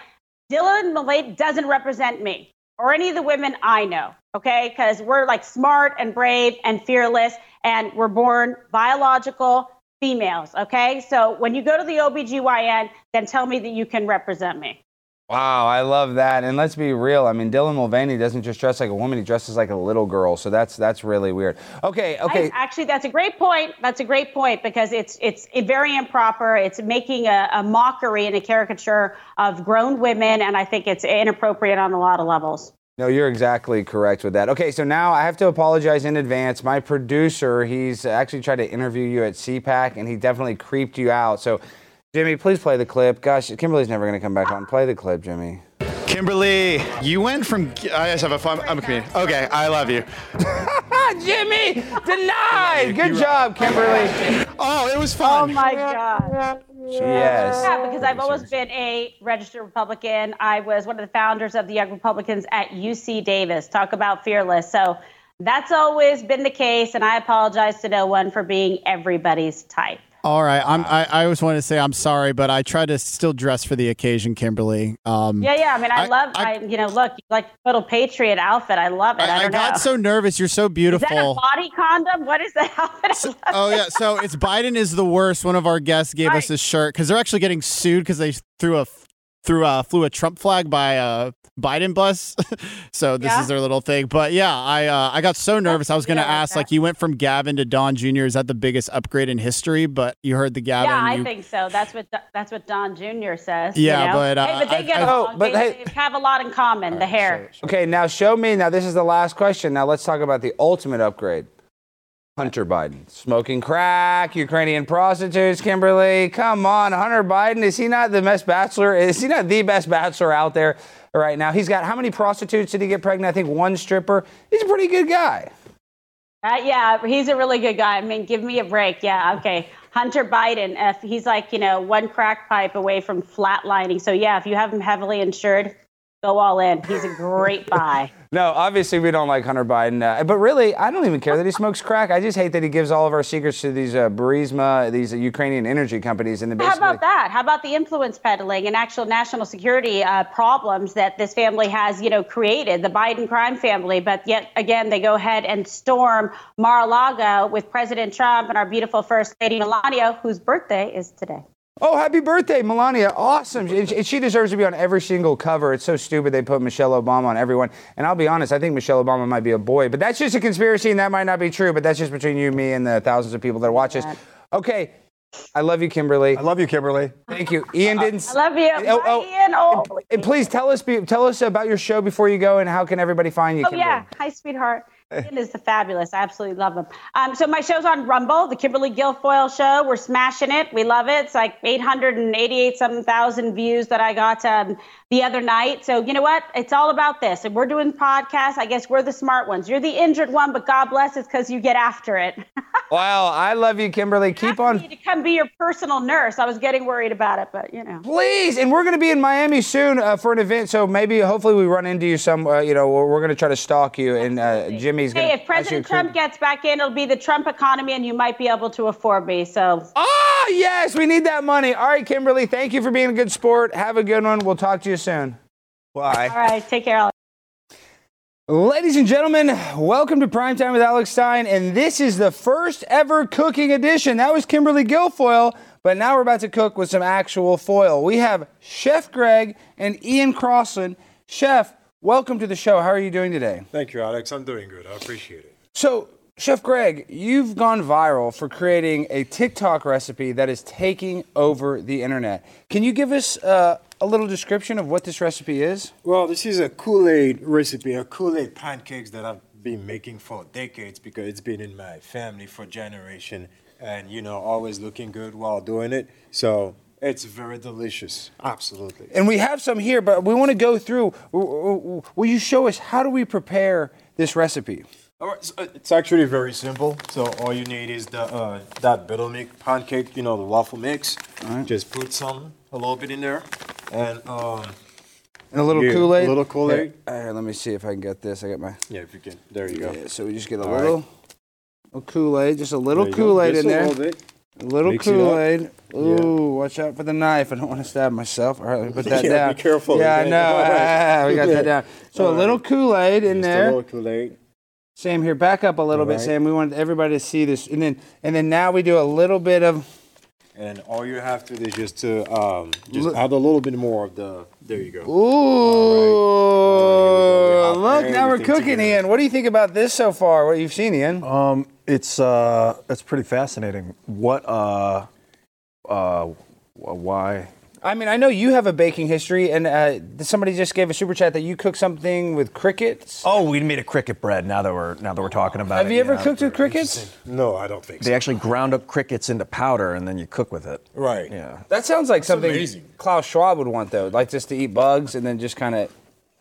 Dylan Mulvaney doesn't represent me or any of the women I know, okay? Because we're like smart and brave and fearless, and we're born biological females, okay? So when you go to the OBGYN, then tell me that you can represent me. Wow, I love that. And let's be real. I mean, Dylan Mulvaney doesn't just dress like a woman; he dresses like a little girl. So that's that's really weird. Okay, okay. I- actually, that's a great point. That's a great point because it's it's very improper. It's making a, a mockery and a caricature of grown women, and I think it's inappropriate on a lot of levels. No, you're exactly correct with that. Okay, so now I have to apologize in advance. My producer, he's actually tried to interview you at CPAC, and he definitely creeped you out. So, Jimmy, please play the clip. Gosh, Kimberly's never going to come back on. Play the clip, Jimmy. Kimberly, you went from. I just have a fun. I'm a comedian. Okay, I love you. <laughs> Jimmy, denied. Good job, Kimberly. Oh, it was fun. Oh my God. Yes. Yeah, because I've always been a registered Republican. I was one of the founders of the Young Republicans at UC Davis. Talk about fearless. So that's always been the case, and I apologize to no one for being everybody's type. All right, I'm, I, I always wanted to say I'm sorry, but I try to still dress for the occasion, Kimberly. Um, Yeah, yeah. I mean, I, I- love. I- I, you know, look, like total patriot outfit. I love it. I, I, got know. so nervous. You're so beautiful. is that a body condom? What is that <laughs> outfit? Oh yeah, so it's Biden is the worst. One of our guests gave us Right. this shirt because they're actually getting sued because they threw a threw a flew a Trump flag by a Biden bus. <laughs> so this Yeah. is their little thing. But yeah, I uh, I got so nervous. I was gonna yeah, ask that. like you went from Gavin to Don Jr. Is that the biggest upgrade in history? But you heard the Gavin. yeah, I you- think so. That's what that's what Don Jr. says. Yeah, you know? but, uh, hey, but they I- get I- along. Oh, but they, hey- they have a lot in common. the hair. Okay, now show me. Now, this is the last question. Now, let's talk about the ultimate upgrade. Hunter Biden. Smoking crack, Ukrainian prostitutes, Kimberly. Come on, Hunter Biden. Is he not the best bachelor? Is he not the best bachelor out there right now? He's got how many prostitutes did he get pregnant? I think one stripper. He's a pretty good guy. Uh, yeah, he's a really good guy. I mean, give me a break. Yeah, okay. Hunter Biden, if he's like, you know, one crack pipe away from flatlining. So, yeah, if you have him heavily insured, go all in. He's a great buy. <laughs> No, obviously we don't like Hunter Biden, uh, but really, I don't even care that he smokes crack. I just hate that he gives all of our secrets to these uh, Burisma, these uh, Ukrainian energy companies, and then How about that? How about the influence peddling and actual national security uh, problems that this family has, you know, created, the Biden crime family? But yet again, they go ahead and storm Mar-a-Lago with President Trump and our beautiful First Lady Melania, whose birthday is today. Oh, happy birthday, Melania. Awesome. And she- she deserves to be on every single cover. It's so stupid they put Michelle Obama on everyone. And I'll be honest, I think Michelle Obama might be a boy, but that's just a conspiracy and that might not be true, but that's just between you, me, and the thousands of people that watch us. Okay. I love you, Kimberly. I love you, Kimberly. Thank you. Ian didn't. I love you. Oh, Bye, oh, Ian. Oh, And please tell us tell us about your show before you go and how can everybody find you, Oh Kimberly? yeah, hi sweetheart. It is the fabulous. I absolutely love him. Um, so my show's on Rumble, the Kimberly Guilfoyle show. We're smashing it. We love it. It's like 888 some thousand views that I got um, the other night. So you know what? It's all about this. And we're doing podcasts. I guess we're the smart ones. You're the injured one, but God bless it's because you get after it. <laughs> Wow, I love you, Kimberly. Keep I on. need to come be your personal nurse. I was getting worried about it, but you know. Please, and we're going to be in Miami soon uh, for an event, so maybe, hopefully, we run into you some. Uh, you know, we're, we're going to try to stalk you, and uh, Jimmy's going Hey, if President Trump gets back in, it'll be the Trump economy, and you might be able to afford me. So Oh yes, we need that money. All right, Kimberly, thank you for being a good sport. Have a good one. We'll talk to you soon. Bye. all right, take care. Alex. Ladies and gentlemen, welcome to Primetime with Alex Stein, and this is the first ever cooking edition. That was Kimberly Guilfoyle, but now we're about to cook with some actual foil. We have Chef Greg and Ian Crossland. Chef, welcome to the show. How are you doing today? Thank you, Alex. I'm doing good. I appreciate it. So, Chef Greg, you've gone viral for creating a TikTok recipe that is taking over the internet. Can you give us uh, a little description of what this recipe is? Well, this is a Kool-Aid recipe, a Kool-Aid pancakes that I've been making for decades because it's been in my family for generation and you know always looking good while doing it. So it's very delicious. Absolutely. And we have some here, but we want to go through. Will you show us how do we prepare this recipe? All right, so it's actually very simple. So all you need is the uh, that butter milk pancake, you know, the waffle mix. Just put some a little bit in there, and um, And a little Yeah, Kool-Aid. a little Kool-Aid. Here, here, let me see if I can get this. I got my. yeah, if you can, there you go. Yeah, so we just get a All little, right. little Kool-Aid, just a little go. Kool-Aid Just in there. Little. A little Mix. Kool-Aid. Ooh, watch out for the knife. I don't want to stab myself. All right, let me put <laughs> that Yeah, down. be careful. Yeah, I know. <laughs> All right. Ah, <laughs> we got that down. So All a little. Kool-Aid in Just there. A little Kool-Aid. Sam, here, back up a little All bit, right. Sam. We want everybody to see this, and then and then now we do a little bit of. And all you have to do is just to um, just Look- add a little bit more of the. There you go. Ooh, We look! Now we're cooking, together. Ian. What do you think about this so far? What you've seen, Ian? Um, it's uh, it's pretty fascinating. What uh, uh, why? I mean, I know you have a baking history, and uh, somebody just gave a super chat that you cook something with crickets. Oh, we made a cricket bread. Now that we're now that we're talking about Have it. Have you ever know. cooked with crickets? No, I don't think so. They actually ground up crickets into powder and then you cook with it. Right. Yeah. That sounds like something amazing. Klaus Schwab would want, though, like just to eat bugs and then just kind of,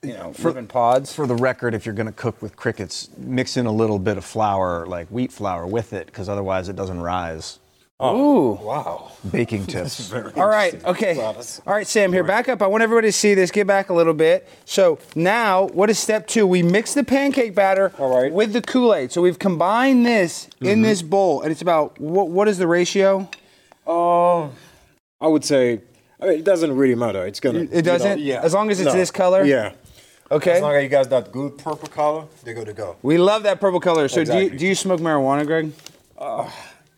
you know, live in pods. For the record, if you're going to cook with crickets, mix in a little bit of flour, like wheat flour, with it, because otherwise it doesn't rise. Ooh. Wow. Baking <laughs> tips. All right. Okay. All right, Sam. Here, back up. I want everybody to see this. Get back a little bit. So now, what is step two? We mix the pancake batter All right. with the Kool Aid. So we've combined this in this bowl, and it's about what? What is the ratio? Um, I would say. I mean, it doesn't really matter. It's gonna. It doesn't? You know, yeah. As long as it's No. this color? Yeah. Okay. As long as you guys that good purple color, they're good to go. we love that purple color. So do you do you smoke marijuana, Greg?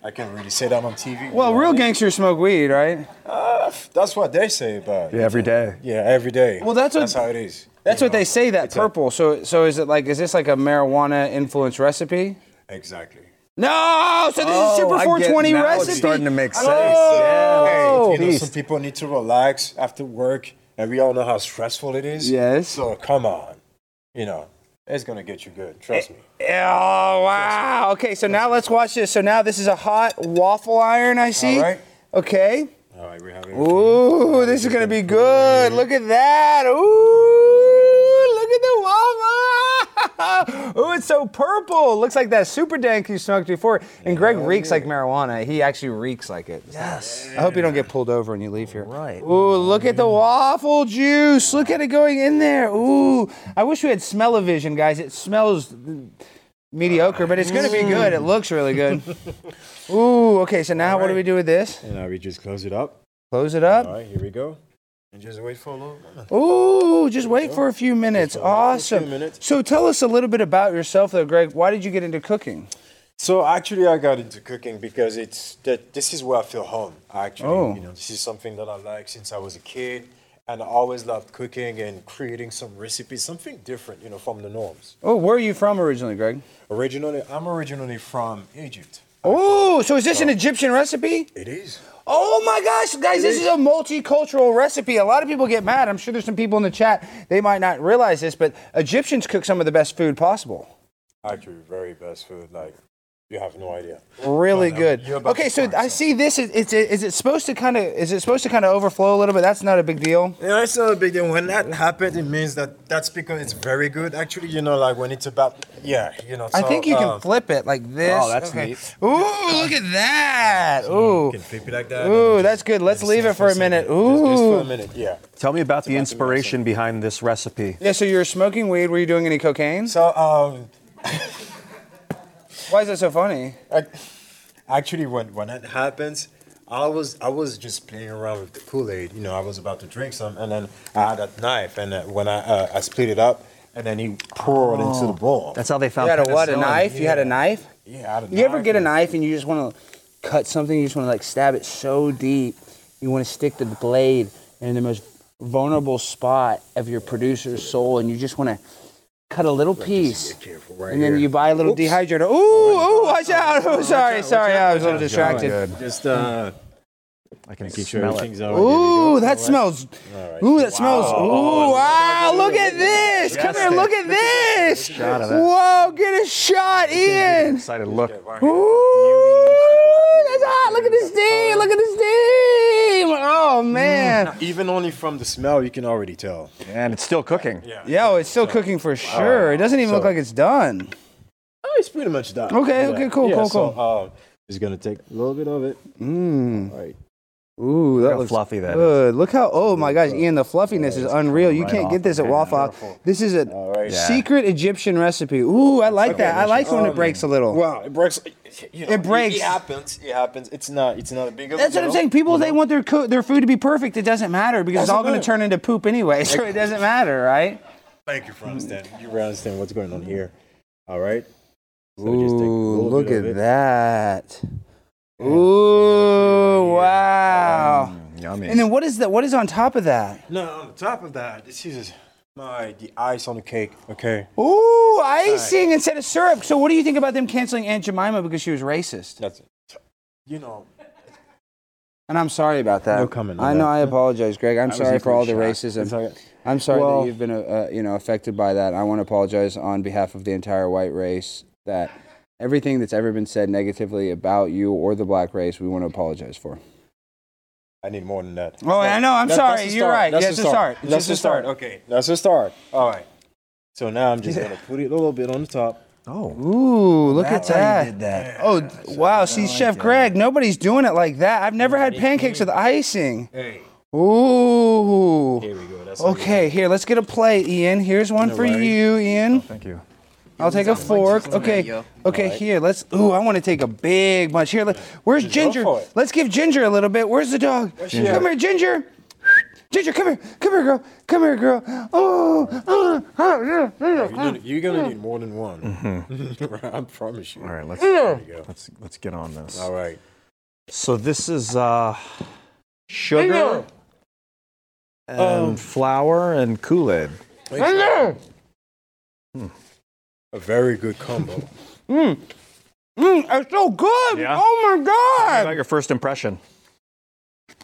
I can't really say that on TV. Well, you know real I mean? gangsters smoke weed, right? Uh, that's what they say, but Yeah, every day. yeah, every day. Well, that's what- that's how it is. That's you what they say. That It's a- purple. So so is it like is this like a marijuana influenced recipe? Exactly. No. So this Oh, is Super I get- 420 now recipe. it's starting to make sense. Oh. Hey, you know, some people need to relax after work, and we all know how stressful it is. Yes. So come on, you know, it's gonna get you good. Trust me. Eh, oh wow! Okay, so now let's watch this. So now this is a hot waffle iron. I see. All right. Okay. All right, we have it. Ooh, this is gonna be good. Look at that. Ooh, look at the waffle. Ooh, <laughs> it's so purple. Looks like that super dank you smoked before. And Greg reeks like marijuana. He actually reeks like it. Yes. I hope you don't get pulled over when you leave here. Right. Ooh, look at the waffle juice. Look at it going in there. Ooh, I wish we had smell-o-vision, guys. It smells mediocre, but it's gonna be good. It looks really good. <laughs> Ooh, okay. So now what do we do with this? And now we just close it up. Close it up. All right, here we go. And just wait for a little. moment. Ooh, just wait for a few minutes. Just wait for a few Awesome. minutes. So tell us a little bit about yourself, though, Greg. Why did you get into cooking? So actually, I got into cooking because it's that this is where I feel home. Actually, Oh. you know, this is something that I like since I was a kid, and I always loved cooking and creating some recipes, something different, you know, from the norms. Oh, where are you from originally, Greg? Originally, I'm originally from Egypt. Oh, so is this an Egyptian recipe? It is. Oh my gosh, guys, this is a multicultural recipe. A lot of people get mad. I'm sure there's some people in the chat, they might not realize this, but Egyptians cook some of the best food possible. Actually, very best food. Like, you have no idea. Really no, good. you're Okay, so I see this. Is, is, it, is it supposed to kind of is it supposed to kind of overflow a little bit? That's not a big deal. Yeah, it's not a big deal. When that happens, it means that that's because it's very good. Actually, you know, like when it's about, yeah, you know. I think you can um, flip it like this. Oh, that's Okay. neat. Ooh, look at that. Ooh. You can flip it like that. Ooh, that's just- good. Let's leave it for a second. minute. Just, just for a minute, yeah. Tell me about the about to inspiration behind this recipe. Yeah, so you're smoking weed. Were you doing any cocaine? So, um, <laughs> Why is it so funny? I, actually, when when that happens, I was I was just playing around with the Kool Aid. You know, I was about to drink some, and then I had that knife, and uh, when I uh, I split it up, and then he poured into the bowl. That's how they found. You found had a what? A penicillin. knife? You had a knife? yeah, I had a You ever get a knife and you just want to cut something? You just want to like stab it so deep. You want to stick the blade in the most vulnerable spot of your producer's soul, and you just want to cut a little piece, right and then here. you buy a little Oops. dehydrator. Ooh, ooh, watch out! Oh, sorry, sorry, I was a little distracted. Just uh, I can make smell sure it. everything's all right. There we go. Ooh, that smells. All right. Ooh, that smells. Ooh, wow! Look at this! Come here, look at this! Shot of that. Whoa! Get a shot, Ian. Excited look. Ooh, that's hot! Look at the steam! Look at the steam! Oh man! Even only from the smell, you can already tell. And it's still cooking. Yo, it's still cooking for sure. It doesn't even look like it's done. Oh, it's pretty much done. Okay, okay, cool, yeah, cool, so, cool. uh, just gonna take a little bit of it. Mmm. All right. Ooh, Look that how looks fluffy that is. good. Look how. Oh my gosh, Ian, the fluffiness is unreal. You right can't get this at Waffle House. This is a All right. Yeah. secret Egyptian recipe. Ooh, I like that. I like when it breaks a little. Wow, it breaks. You know, It breaks. It, happens. It happens. It's not. It's not a big. of a That's what I'm saying. People you they mm-hmm. want their co- their food to be perfect. It doesn't matter because it's all going to turn into poop anyway. So it doesn't matter, right? Thank you for understanding. You understand what's going on here. All right. So Ooh, just take a look bit at of it. that. Ooh, wow. Yummy. And then what is that? What is on top of that? No, on the top of that, this is my the ice on the cake. Okay. Ooh, icing instead of syrup. So what do you think about them canceling Aunt Jemima because she was racist? That's it. You know. And I'm sorry about that. No comment I know. that. I apologize, Greg. I'm I sorry for all the equally shocked. racism. It's. I'm sorry Well- that you've been, uh, uh, you know, affected by that. I want to apologize on behalf of the entire white race. That everything that's ever been said negatively about you or the black race, we want to apologize for. I need more than that. Oh, I know. I'm That- sorry. You're start. right. That's Yes, the the start. start. It's That's just the the start. start. Okay. That's the start. All right. So now I'm just gonna put it a little bit on the top. oh. Ooh, look That's at how that. you did that. Oh, wow. See, Chef Greg, nobody's doing it like that. I've never had pancakes with icing. Hey. Ooh. Here we go. That's how Okay, here, let's get a plate, Ian. Here's one for Alright. you, Ian. Oh, thank you. I'll take a fork. Okay, okay, here, let's. Ooh, I want to take a big bunch. Here, let, where's Ginger? Let's give Ginger a little bit. Where's the dog? Come here, Ginger. Ginger, come here. Come here, girl. Come here, girl. Oh, oh, oh, yeah, yeah. You're gonna, you're gonna need more than one. Mm-hmm. <laughs> I promise you. All right, let's There you go. let's let's get on this. All right. So this is uh, sugar and Um, flour and Kool-Aid. A very good combo. Mmm, <laughs> Mm, it's so good. Yeah? Oh my How God. about your first impression?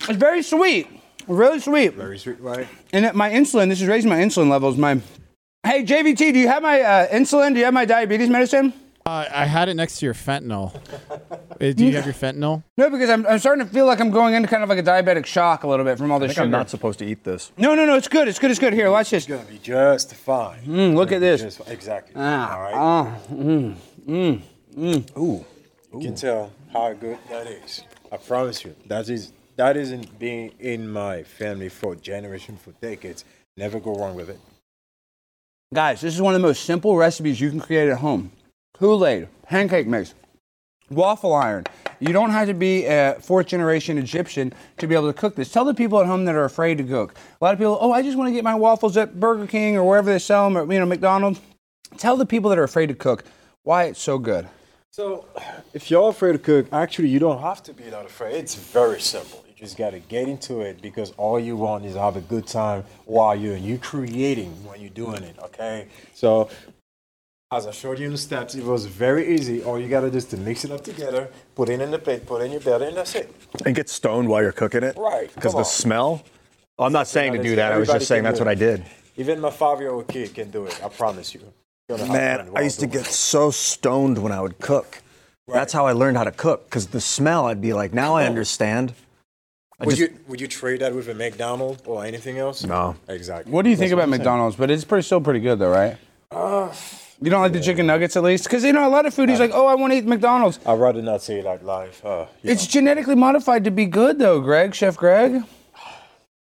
It's very sweet. Really sweet. Very sweet, right? And it- my insulin, this is raising my insulin levels. My, hey JVT, do you have my uh, insulin? Do you have my diabetes medicine? Uh, I had it next to your fentanyl. Uh, Do you have your fentanyl? No, because I'm, I'm starting to feel like I'm going into kind of like a diabetic shock a little bit from all I this think sugar. I'm not supposed to eat this. No, no, no, it's good. It's good. It's good. Here, watch this. It's gonna be just fine. Mm, look at this. Just exactly. Ah, All right. ah, mm, mm, mm. Ooh. You can tell how good that is. I promise you. That is that isn't being in my family for generation for decades. Never go wrong with it. Guys, this is one of the most simple recipes you can create at home. Kool-Aid, pancake mix, waffle iron. You don't have to be a fourth generation Egyptian to be able to cook this. Tell the people at home that are afraid to cook. A lot of people, oh, I just want to get my waffles at Burger King or wherever they sell them, or you know, McDonald's. Tell the people that are afraid to cook why it's so good. So, if you're afraid to cook, actually, you don't have to be that afraid. It's very simple. You just got to get into it because all you want is to have a good time while you're you creating when you're doing it. Okay. So, as I showed you in the steps, it was very easy. All you got to do is to mix it up together, put it in the plate, put it in your belly, and that's it. And get stoned while you're cooking it. Right, Because the on. smell. I'm not saying to do that. I was just saying that's what I did. Even my five-year-old kid can do it. I promise you. You're gonna have Man, I used to get it. so stoned when I would cook. That's how I learned how to cook. Because the smell, I'd be like, now I understand. I Would just- you would you trade that with a McDonald's or anything else? No. Exactly. What do you think about McDonald's? But it's pretty, still pretty good, though, right? Uh, you don't like the chicken nuggets at least? Because, you know, a lot of foodies like, oh, I want to eat McDonald's. I'd rather not say it like live. Uh, you It's genetically modified to be good, though, Greg, Chef Greg.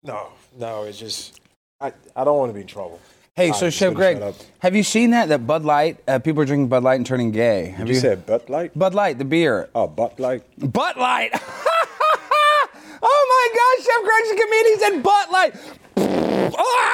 no, no. It's just I, I don't want to be in trouble. Hey, I'm so just Chef gonna Greg, shut up. have you seen that? That Bud Light, uh, people are drinking Bud Light and turning gay. Have you say Bud Light? Bud Light, the beer. Oh, Bud Light. Butt Light. <laughs> oh my gosh, Chef Greg's a comedian. He said Butt Light. Butt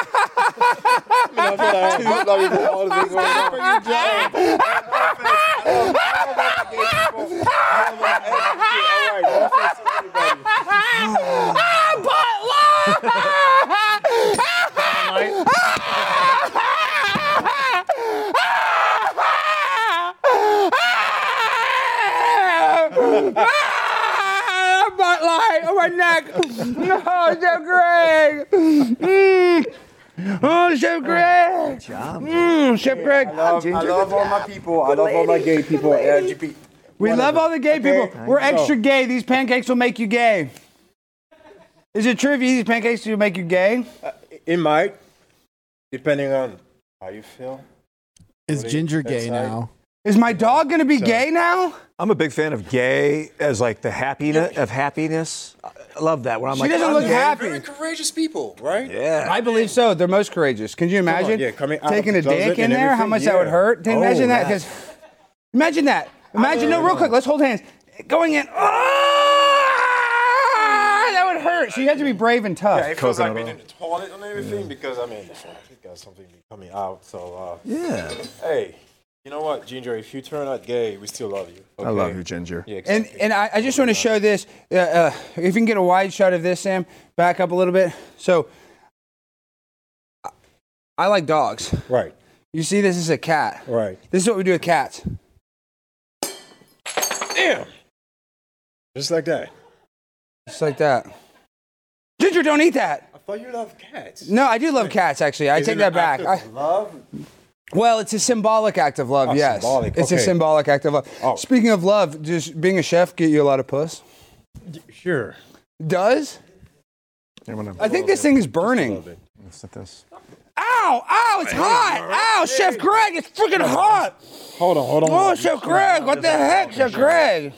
neck. No, Chef Greg. Mm. Oh, Chef Greg. Mm, Chef Greg. I love, I love all my people. I love all my gay people. LGBT. We love all the gay Okay? people. We're extra gay. These pancakes will make you gay. Is it true if you eat these pancakes, will make you gay? It might, depending on how you feel. Is What Ginger gay inside? now? Is my dog gonna be gay now? I'm a big fan of gay as like the happiness of happiness. I love that. When I'm She like, doesn't I'm look gay. happy. Very courageous people, right? Yeah. I believe so. They're most courageous. Can you imagine yeah, coming out taking a dick in there? How everything? much that would hurt? Can you Oh, imagine that? that. Because imagine that. Imagine no, real quick. Let's hold hands. Going in. Ah, that would hurt. So you have to be brave and tough. Yeah, it feels like Coconut being in the toilet and everything because I mean, it got something coming out. So uh, Yeah. hey, you know what, Ginger? If you turn out gay, we still love you. I love you, Ginger. Yeah, And exactly. and I, I just want to show this. Uh, uh, if you can get a wide shot of this, Sam, back up a little bit. So I- I like dogs. right, You see, this is a cat. right. This is what we do with cats. Damn. Just like that. Just like that. Ginger, don't eat that. I thought you loved cats. No, I do love cats. Actually, I Is take that back. I, love. Well, it's a symbolic act of love. Oh, yes, symbolic, it's a symbolic act of love. Oh. Speaking of love, just being a chef get you a lot of puss. Sure. Does? I'm gonna- I think this thing is burning. bit. Let's at this. Ow! Ow! It's hot! Ow! Chef Greg, it's freaking hot! Hold on, hold on. Oh, Chef Greg, what the heck, Chef Greg?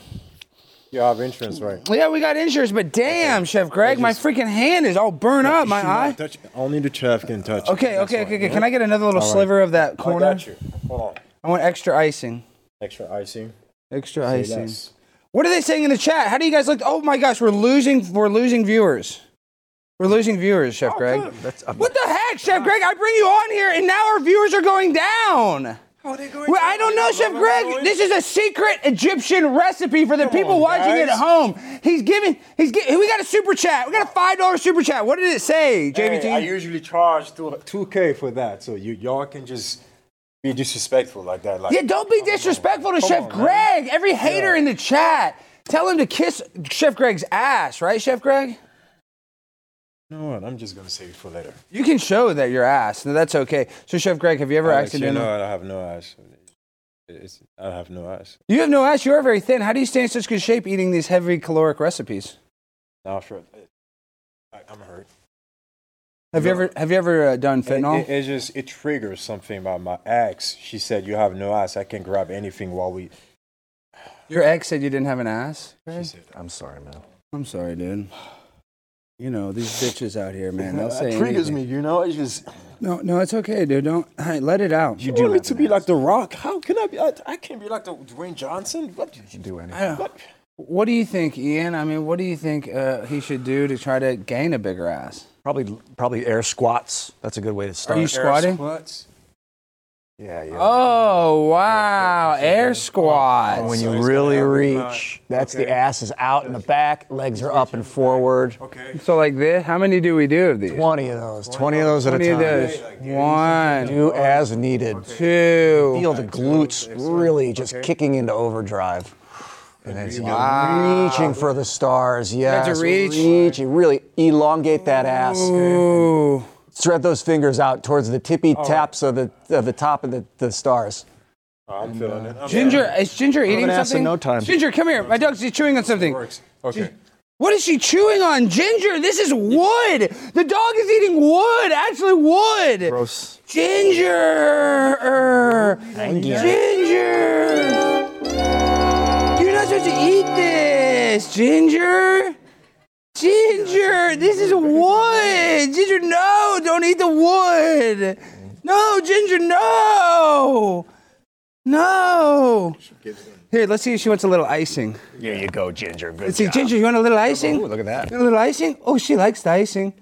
You have insurance, right? Yeah, we got insurance, but damn, Chef Greg, my freaking hand is all burned up, my You should not eye. touch- Only the chef can touch. it. Okay, That's okay, okay, okay. Can I get another little All right. sliver of that I corner? got you. Hold on. I want extra icing. Extra icing. Extra Say icing. less. What are they saying in the chat? How do you guys look? Oh my gosh, we're losing. We're losing viewers. We're losing viewers, Chef oh, Greg. That's, What the heck, Chef Greg? I bring you on here, and now our viewers are going down. Oh, going? Well, I don't know, Chef Greg. This is a secret Egyptian recipe for the people on, watching it at home. He's giving. He's. Gi- we got a super chat. We got a five dollar super chat. What did it say, JVT? Hey, I usually charge two k for that, so you y'all can just be disrespectful like that. Like, Yeah, don't be disrespectful to Chef on, man. Greg. Every hater in the chat, tell him to kiss Chef Greg's ass, right, Chef Greg? You know what? I'm just gonna save it for later. You can show that your ass. No, that's okay. So, Chef Greg, have you ever Alex, you accidentally? know I have no ass. It's, I have no ass. You have no ass. You are very thin. How do you stay in such good shape eating these heavy caloric recipes? Now, sure. I, I'm hurt. Have you ever have you ever uh, done It, fentanyl? it, it just it triggers something about my ex. She said, "You have no ass. I can grab anything while we." Your ex said you didn't have an ass. She said, I'm sorry, man. I'm sorry, dude. You know these bitches out here, man. They'll say That triggers anything. me. You know, it's just. No, no, it's okay, dude. Don't hey, let it out. You want me to be like The Rock? How can I be? I, I can't be like the Dwayne Johnson. What? You can do anything. Don't- What? What do you think, Ian? I mean, what do you think uh, he should do to try to gain a bigger ass? Probably, probably air squats. That's a good way to start. Are you squatting? Squats? Yeah, yeah. Oh wow, air oh, oh, squats. Oh, when you really gonna have a reach, mat. that's the Okay. ass is out in the back, legs are up and forward. Okay. So like this, how many do we do of these? 20 of those, 20 of those at a Twenty of time. those. One, Do as needed. two. Feel the glutes really just kicking into overdrive. And as you're Wow. reaching for the stars, yes. to reach. Reaching, really elongate that ass. Ooh. Spread those fingers out towards the tippy taps of the of the top of the, the stars. Oh, I'm feeling uh, it. I'm Ginger, is Ginger eating an ass in something? no time. Ginger, come here. My dog's chewing on something. Works. Okay. What is she chewing on? Ginger, this is wood. The dog is eating wood. Actually, wood. Gross. Ginger. Ginger. You're not supposed to eat this, Ginger. Ginger, this is wood. Ginger, no, don't eat the wood. No, Ginger, no. No. Here, let's see if she wants a little icing. There you go, Ginger. Good Let's see, Ginger, you want a little icing? Ooh, look at that. You want a little icing? Oh, she likes the icing.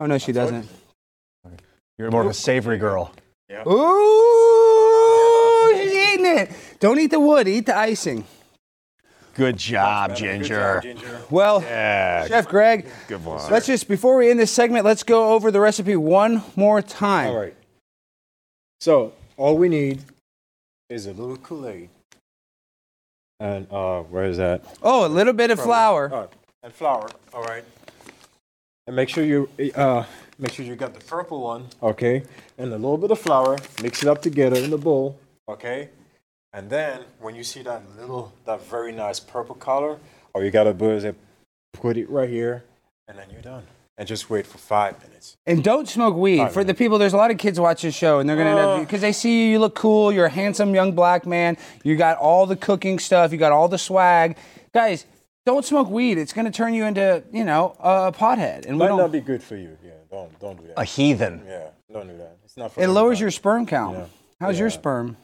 Oh, no, she doesn't. You're more of a savory girl. Ooh, she's eating it. Don't eat the wood, eat the icing. Good job, Ginger. Well, Yeah. Chef Greg, Good one. let's just, before we end this segment, let's go over the recipe one more time. All right. So all we need is a little Kool Aid. And uh, where is that? Oh, a little bit of flour. Uh, and flour. All right. And make sure you uh, make sure you got the purple one, okay, and a little bit of flour. Mix it up together in the bowl, okay. And then when you see that little, that very nice purple color, all you gotta do is put it right here, and then you're done. And just wait for five minutes. And don't smoke weed. Five For the people, there's a lot of kids watch this show, and they're gonna end Uh. because they see you, you look cool, you're a handsome young black man, you got all the cooking stuff, you got all the swag. Guys, don't smoke weed. It's gonna turn you into, you know, a pothead. And we Might don't. not be good for you. Yeah, don't don't do that. A heathen. Yeah, don't do that. It's not for it lowers everybody. your sperm count. Yeah. How's your sperm?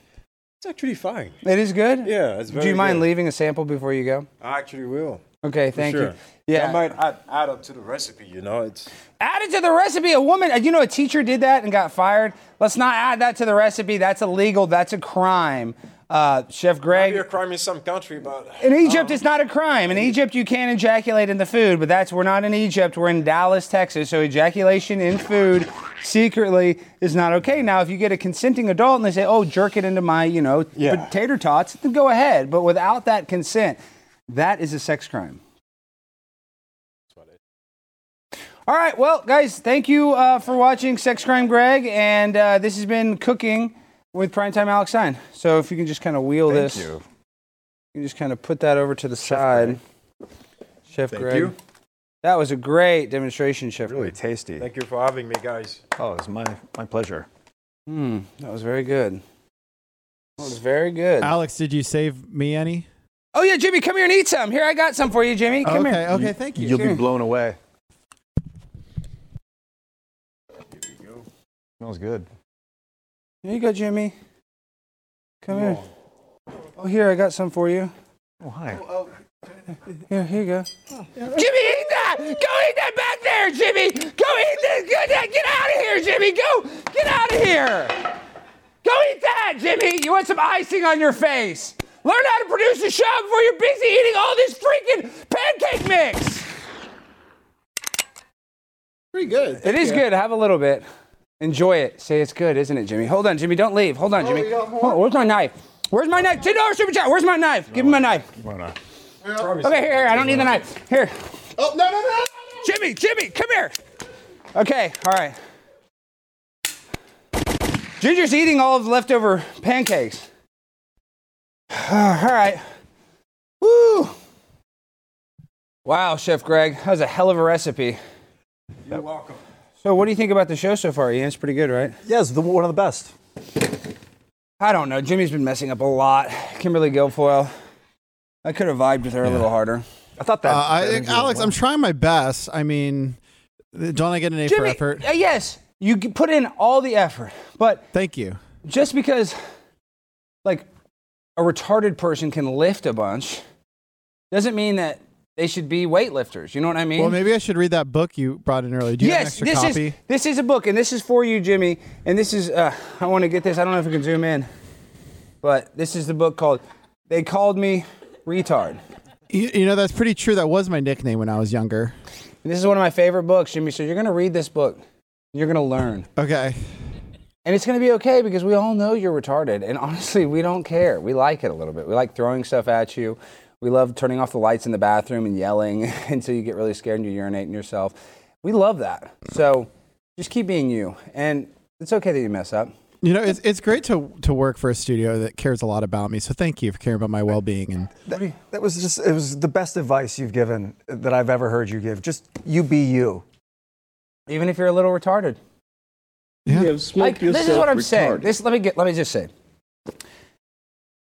It's actually fine. It is good. Yeah, it's very. Do you mind good. leaving a sample before you go? I actually will. Okay, thank sure. you. Yeah. That might add, add up to the recipe, you know. It's Add it to the recipe. A woman, you know, a teacher did that and got fired. Let's not add that to the recipe. That's illegal. That's a crime. Uh, Chef Greg. maybe a crime in some country, but In Egypt, it's not a crime. In Egypt, you can't ejaculate in the food, but that's we're not in Egypt. We're in Dallas, Texas. So ejaculation in food secretly is not okay. Now, if you get a consenting adult and they say, "Oh, jerk it into my, you know, Yeah. potato tots," then go ahead. But without that consent, that is a sex crime. All right, well, guys, thank you uh, for watching Sex Crime Greg, and uh, this has been Cooking with Primetime Alex Stein. So if you can just kind of wheel Thank this. you. You can just kind of put that over to the side. Chef Thank Greg. you. That was a great demonstration, Chef Really Greg. tasty. thank you for having me, guys. Oh, it's my my pleasure. Hmm, that was very good. That was very good. Alex, did you save me any? Oh yeah, Jimmy, come here and eat some. Here, I got some for you, Jimmy. Come okay, here. okay, thank you. You'll be blown away. Here we go. Smells good. Here you go, Jimmy. Come here. Oh, here, I got some for you. Oh, hi. Oh, oh. Here, here you go. Jimmy, eat that! Go eat that back there, Jimmy! Go eat this! Go, get out of here, Jimmy! Go! Get out of here! Go eat that, Jimmy! You want some icing on your face? Learn how to produce a show before you're busy eating all this freaking pancake mix! Pretty good. It is good. Have a little bit. Enjoy it. Say it's good, isn't it, Jimmy? Hold on, Jimmy. Don't leave. Hold on, oh, Jimmy. you got more? Hold on, where's my knife? Where's my knife? $10 super chat. Where's my knife? Give me my knife. Why not? Okay, here, here. I don't need the knife. Here. Oh no no no! no. Jimmy, Jimmy, come here. Okay, all right. Ginger's eating all of the leftover pancakes. <sighs> all right. Woo. Wow, Chef Greg, that was a hell of a recipe. You're welcome. So, what do you think about the show so far, Ian? It's pretty good, right? Yes, the one of the best. I don't know. Jimmy's been messing up a lot. Kimberly Guilfoyle. I could have vibed with her a little harder. I thought that. Uh, I, that Alex, went I'm trying my best. I mean, don't I get an A for effort? uh, yes, you put in all the effort, but Thank you. just because like a retarded person can lift a bunch doesn't mean that they should be weightlifters. You know what I mean? Well, maybe I should read that book you brought in earlier. Do you have an yes, extra this copy? is this is a book, and this is for you, Jimmy. And this is uh, I want to get this. I don't know if we can zoom in, but this is the book called "They Called Me Retard." You, you know, that's pretty true. That was my nickname when I was younger. And this is one of my favorite books, Jimmy. So you're gonna read this book. You're gonna learn. Okay. And it's going to be okay because we all know you're retarded. And honestly, we don't care. We like it a little bit. We like throwing stuff at you. We love turning off the lights in the bathroom and yelling <laughs> until you get really scared and you urinate in yourself. We love that. So just keep being you. And it's okay that you mess up. You know, it's it's great to to work for a studio that cares a lot about me. So thank you for caring about my well being. And That, that was just it was the best advice you've given that I've ever heard you give. Just you be you. Even if you're a little retarded. yeah, Like, this is what I'm saying. This let me get let me just say.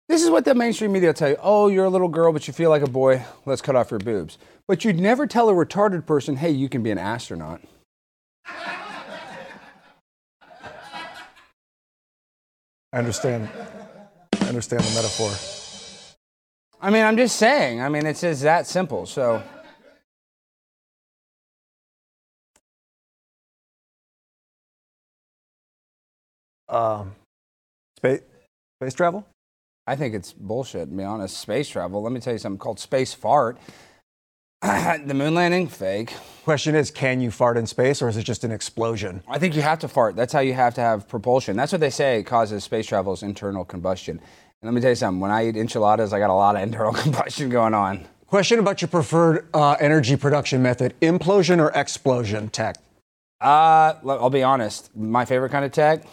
This is what the mainstream media will tell you. Oh, you're a little girl, but you feel like a boy. Let's cut off your boobs. But you'd never tell a retarded person, hey, you can be an astronaut. I understand. I understand the metaphor. I mean, I'm just saying. I mean, it's just that simple. So, Um, space space travel. I think it's bullshit, to be honest. Space travel. Let me tell you something called space fart. <clears throat> the moon landing, fake. Question is, can you fart in space, or is it just an explosion? I think you have to fart. That's how you have to have propulsion. That's what they say causes space travel is internal combustion. And let me tell you something. When I eat enchiladas, I got a lot of <laughs> internal combustion going on. Question about your preferred uh, energy production method: implosion or explosion tech? Uh, I'll be honest. My favorite kind of tech,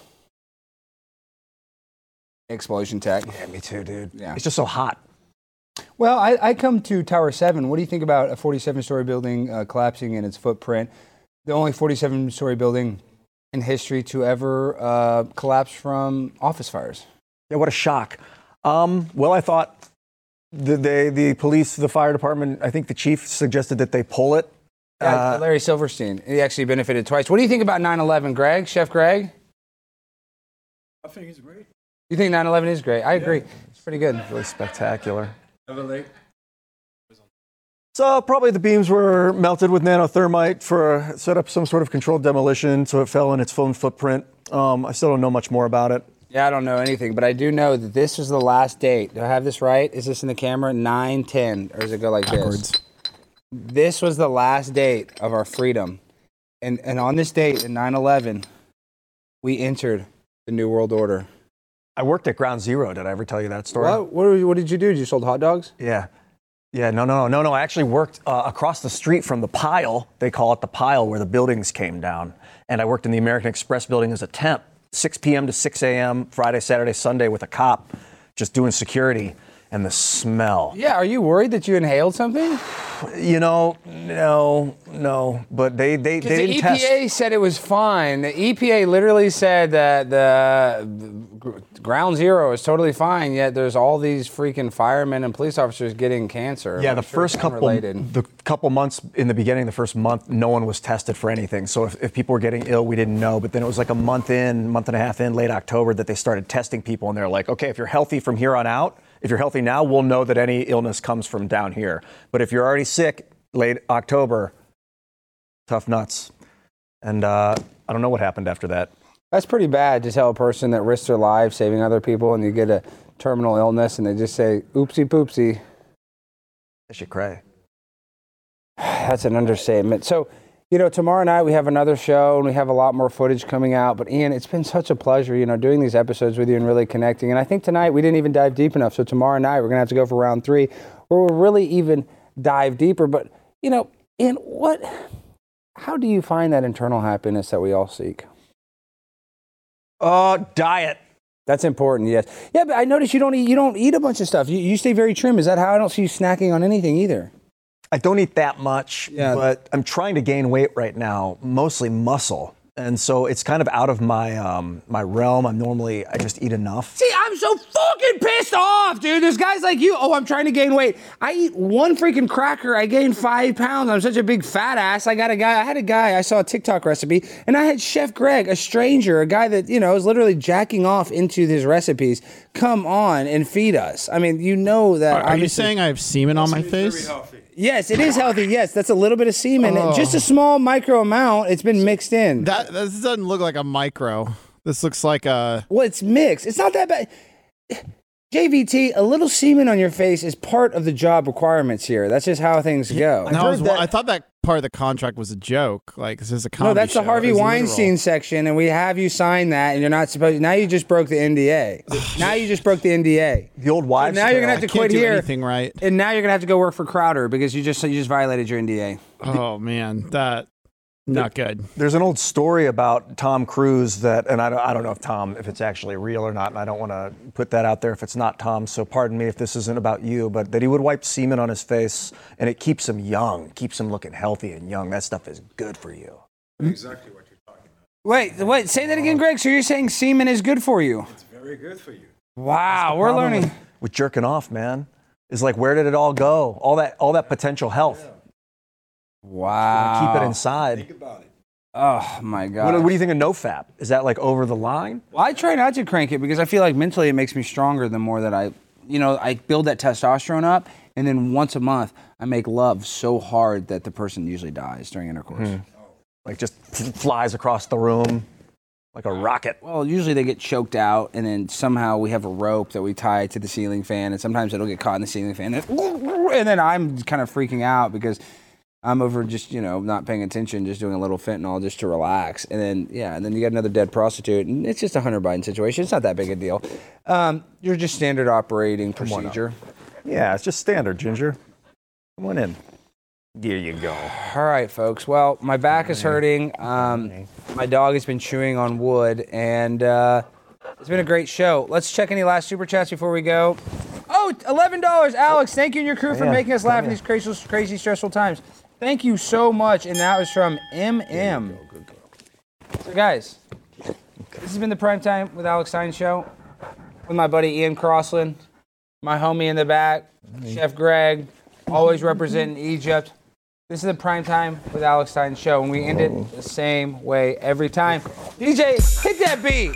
explosion tech. Yeah, me too, dude. Yeah. It's just so hot. Well, I, I come to Tower 7. What do you think about a 47 story building uh, collapsing in its footprint? The only 47 story building in history to ever uh, collapse from office fires. Yeah, what a shock. Um, well, I thought the, they, the police, the fire department, I think the chief suggested that they pull it. Yeah, Uh, Larry Silverstein. He actually benefited twice. What do you think about 9 11, Greg? Chef Greg? I think it's great. You think 9 11 is great? I agree. It's pretty good. really spectacular. Never. So probably the beams were melted with nanothermite for set up some sort of controlled demolition, so it fell in its own footprint. Um, I still don't know much more about it. Yeah, I don't know anything, but I do know that this was the last date. Do I have this right? Is this in the camera? 9 10, or does it go like Backwards. this? This was the last date of our freedom. And, and on this date, in 9 11, we entered the New World Order. I worked at Ground Zero. Did I ever tell you that story? What, what, you- what did you do? You sold hot dogs? Yeah. Yeah, no, no, no, no. I actually worked uh, across the street from the pile. They call it the pile where the buildings came down. And I worked in the American Express building as a temp, 6 p.m. to 6 a.m., Friday, Saturday, Sunday with a cop, just doing security. And the smell. Yeah, are you worried that you inhaled something? You know, no, no. But they, they, they the EPA test. said it was fine. The EPA literally said that the ground zero is totally fine, yet there's all these freaking firemen and police officers getting cancer. Yeah, I'm the sure first couple, unrelated. the couple months in the beginning, the first month, no one was tested for anything. So if, if people were getting ill, we didn't know. But then it was like a month in, month and a half in, late October, that they started testing people, and they're like, okay, if you're healthy from here on out, if you're healthy now, we'll know that any illness comes from down here. But if you're already sick, late October, tough nuts. And uh, I don't know what happened after that. That's pretty bad to tell a person that risks their life saving other people and you get a terminal illness and they just say, oopsie poopsie. They should cry. That's an understatement. So, you know, tomorrow night we have another show and we have a lot more footage coming out. But Ian, it's been such a pleasure, you know, doing these episodes with you and really connecting. And I think tonight we didn't even dive deep enough. So tomorrow night we're gonna have to go for round three, where we'll really even dive deeper. But you know, Ian, what? How do you find that internal happiness that we all seek? Uh, diet. That's important, yes. Yeah, but I notice you don't eat. You don't eat a bunch of stuff. You, you stay very trim. Is that how I don't see you snacking on anything either? I don't eat that much, Yeah. but I'm trying to gain weight right now, mostly muscle. And so it's kind of out of my um, my realm. I'm normally I just eat enough. See, I'm so fucking pissed off, dude. There's guys like you. Oh, I'm trying to gain weight. I eat one freaking cracker. I gain five pounds. I'm such a big fat ass. I got a guy. I had a guy. I saw a TikTok recipe, and I had Chef Greg, a stranger, a guy that you know is literally jacking off into his recipes. Come on and feed us. I mean, you know that. Are, are you saying I have semen on my face? Yes, it is healthy. Yes, that's a little bit of semen, Oh. just a small micro amount. It's been mixed in. That this doesn't look like a micro. This looks like a. Well, it's mixed. It's not that bad. JVT, a little semen on your face is part of the job requirements here. That's just how things go. No, I, was, that- I thought that part of the contract was a joke. Like this is a comedy No, that's the. Harvey Weinstein literal. section, and we have you sign that, and you're not supposed. Now you just broke the NDA. now you just broke the NDA. The old wives. now you're gonna have to I can't quit do here, anything right. and now you're gonna have to go work for Crowder because you just you just violated your NDA. Oh man, that not good. There's an old story about Tom Cruise that, and I don't, I don't know if Tom, if it's actually real or not, and I don't want to put that out there if it's not Tom. So pardon me if this isn't about you, but that he would wipe semen on his face, and it keeps him young, keeps him looking healthy and young. That stuff is good for you. Exactly what you're talking about. Wait, wait, say that again, Greg. So you're saying semen is good for you? It's very good for you. Wow, we're learning. with, with jerking off, man. Is like where did it all go? All that, all that potential health. Wow. Keep it inside. Think about it. Oh my god. What, what do you think of NoFap? Is that like over the line? Well, I try not to crank it because I feel like mentally it makes me stronger the more that I, you know, I build that testosterone up, and then once a month I make love so hard that the person usually dies during intercourse. Hmm. Like just f- flies across the room like a rocket. Well, usually they get choked out, and then somehow we have a rope that we tie to the ceiling fan, and sometimes it'll get caught in the ceiling fan, and, and then I'm kind of freaking out because I'm over just you know not paying attention, just doing a little fentanyl just to relax, and then yeah, and then you got another dead prostitute, and it's just a Hunter Biden situation. It's not that big a deal. Um, you're just standard operating procedure. Yeah, it's just standard, Ginger. Come on in. There you go. All right, folks. Well, my back is hurting. Um, my dog has been chewing on wood, and uh, it's been a great show. Let's check any last super chats before we go. Oh, $11. Alex, thank you and your crew for Yeah, making us laugh in yeah. these crazy, crazy, stressful times. Thank you so much. And that was from MM. So, guys, this has been the Prime Time with Alex Stein show with my buddy Ian Crossland, my homie in the back, Chef Greg, always representing Egypt. This is the Prime Time with Alex Stein show, and we end it the same way every time. DJ, hit that beat.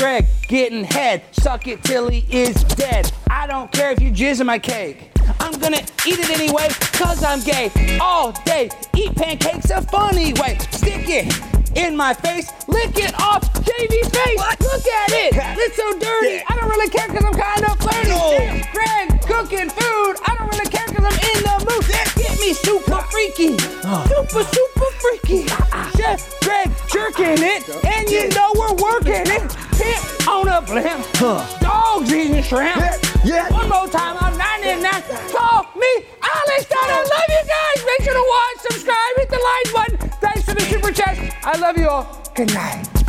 Greg getting head, suck it till he is dead. I don't care if you jizz in my cake. I'm gonna eat it anyway, cause I'm gay. All day, eat pancakes a funny way. Stick it in my face, lick it off JV's face. Look at it, <laughs> it's so dirty. I don't really care cause I'm kinda flirty. Chef Greg cooking food, I don't really care cause I'm in the mood. Get me super uh. freaky, uh. super, super freaky. Uh, Chef Greg jerking it, and you know we're working it. Pimp on a blimp, dogs eating shrimp. Yeah. One more time, I'm 99. Call me Alex Stein. I love you guys. Make sure to watch, subscribe, hit the like button. Thanks for the super chat. I love you all. Good night.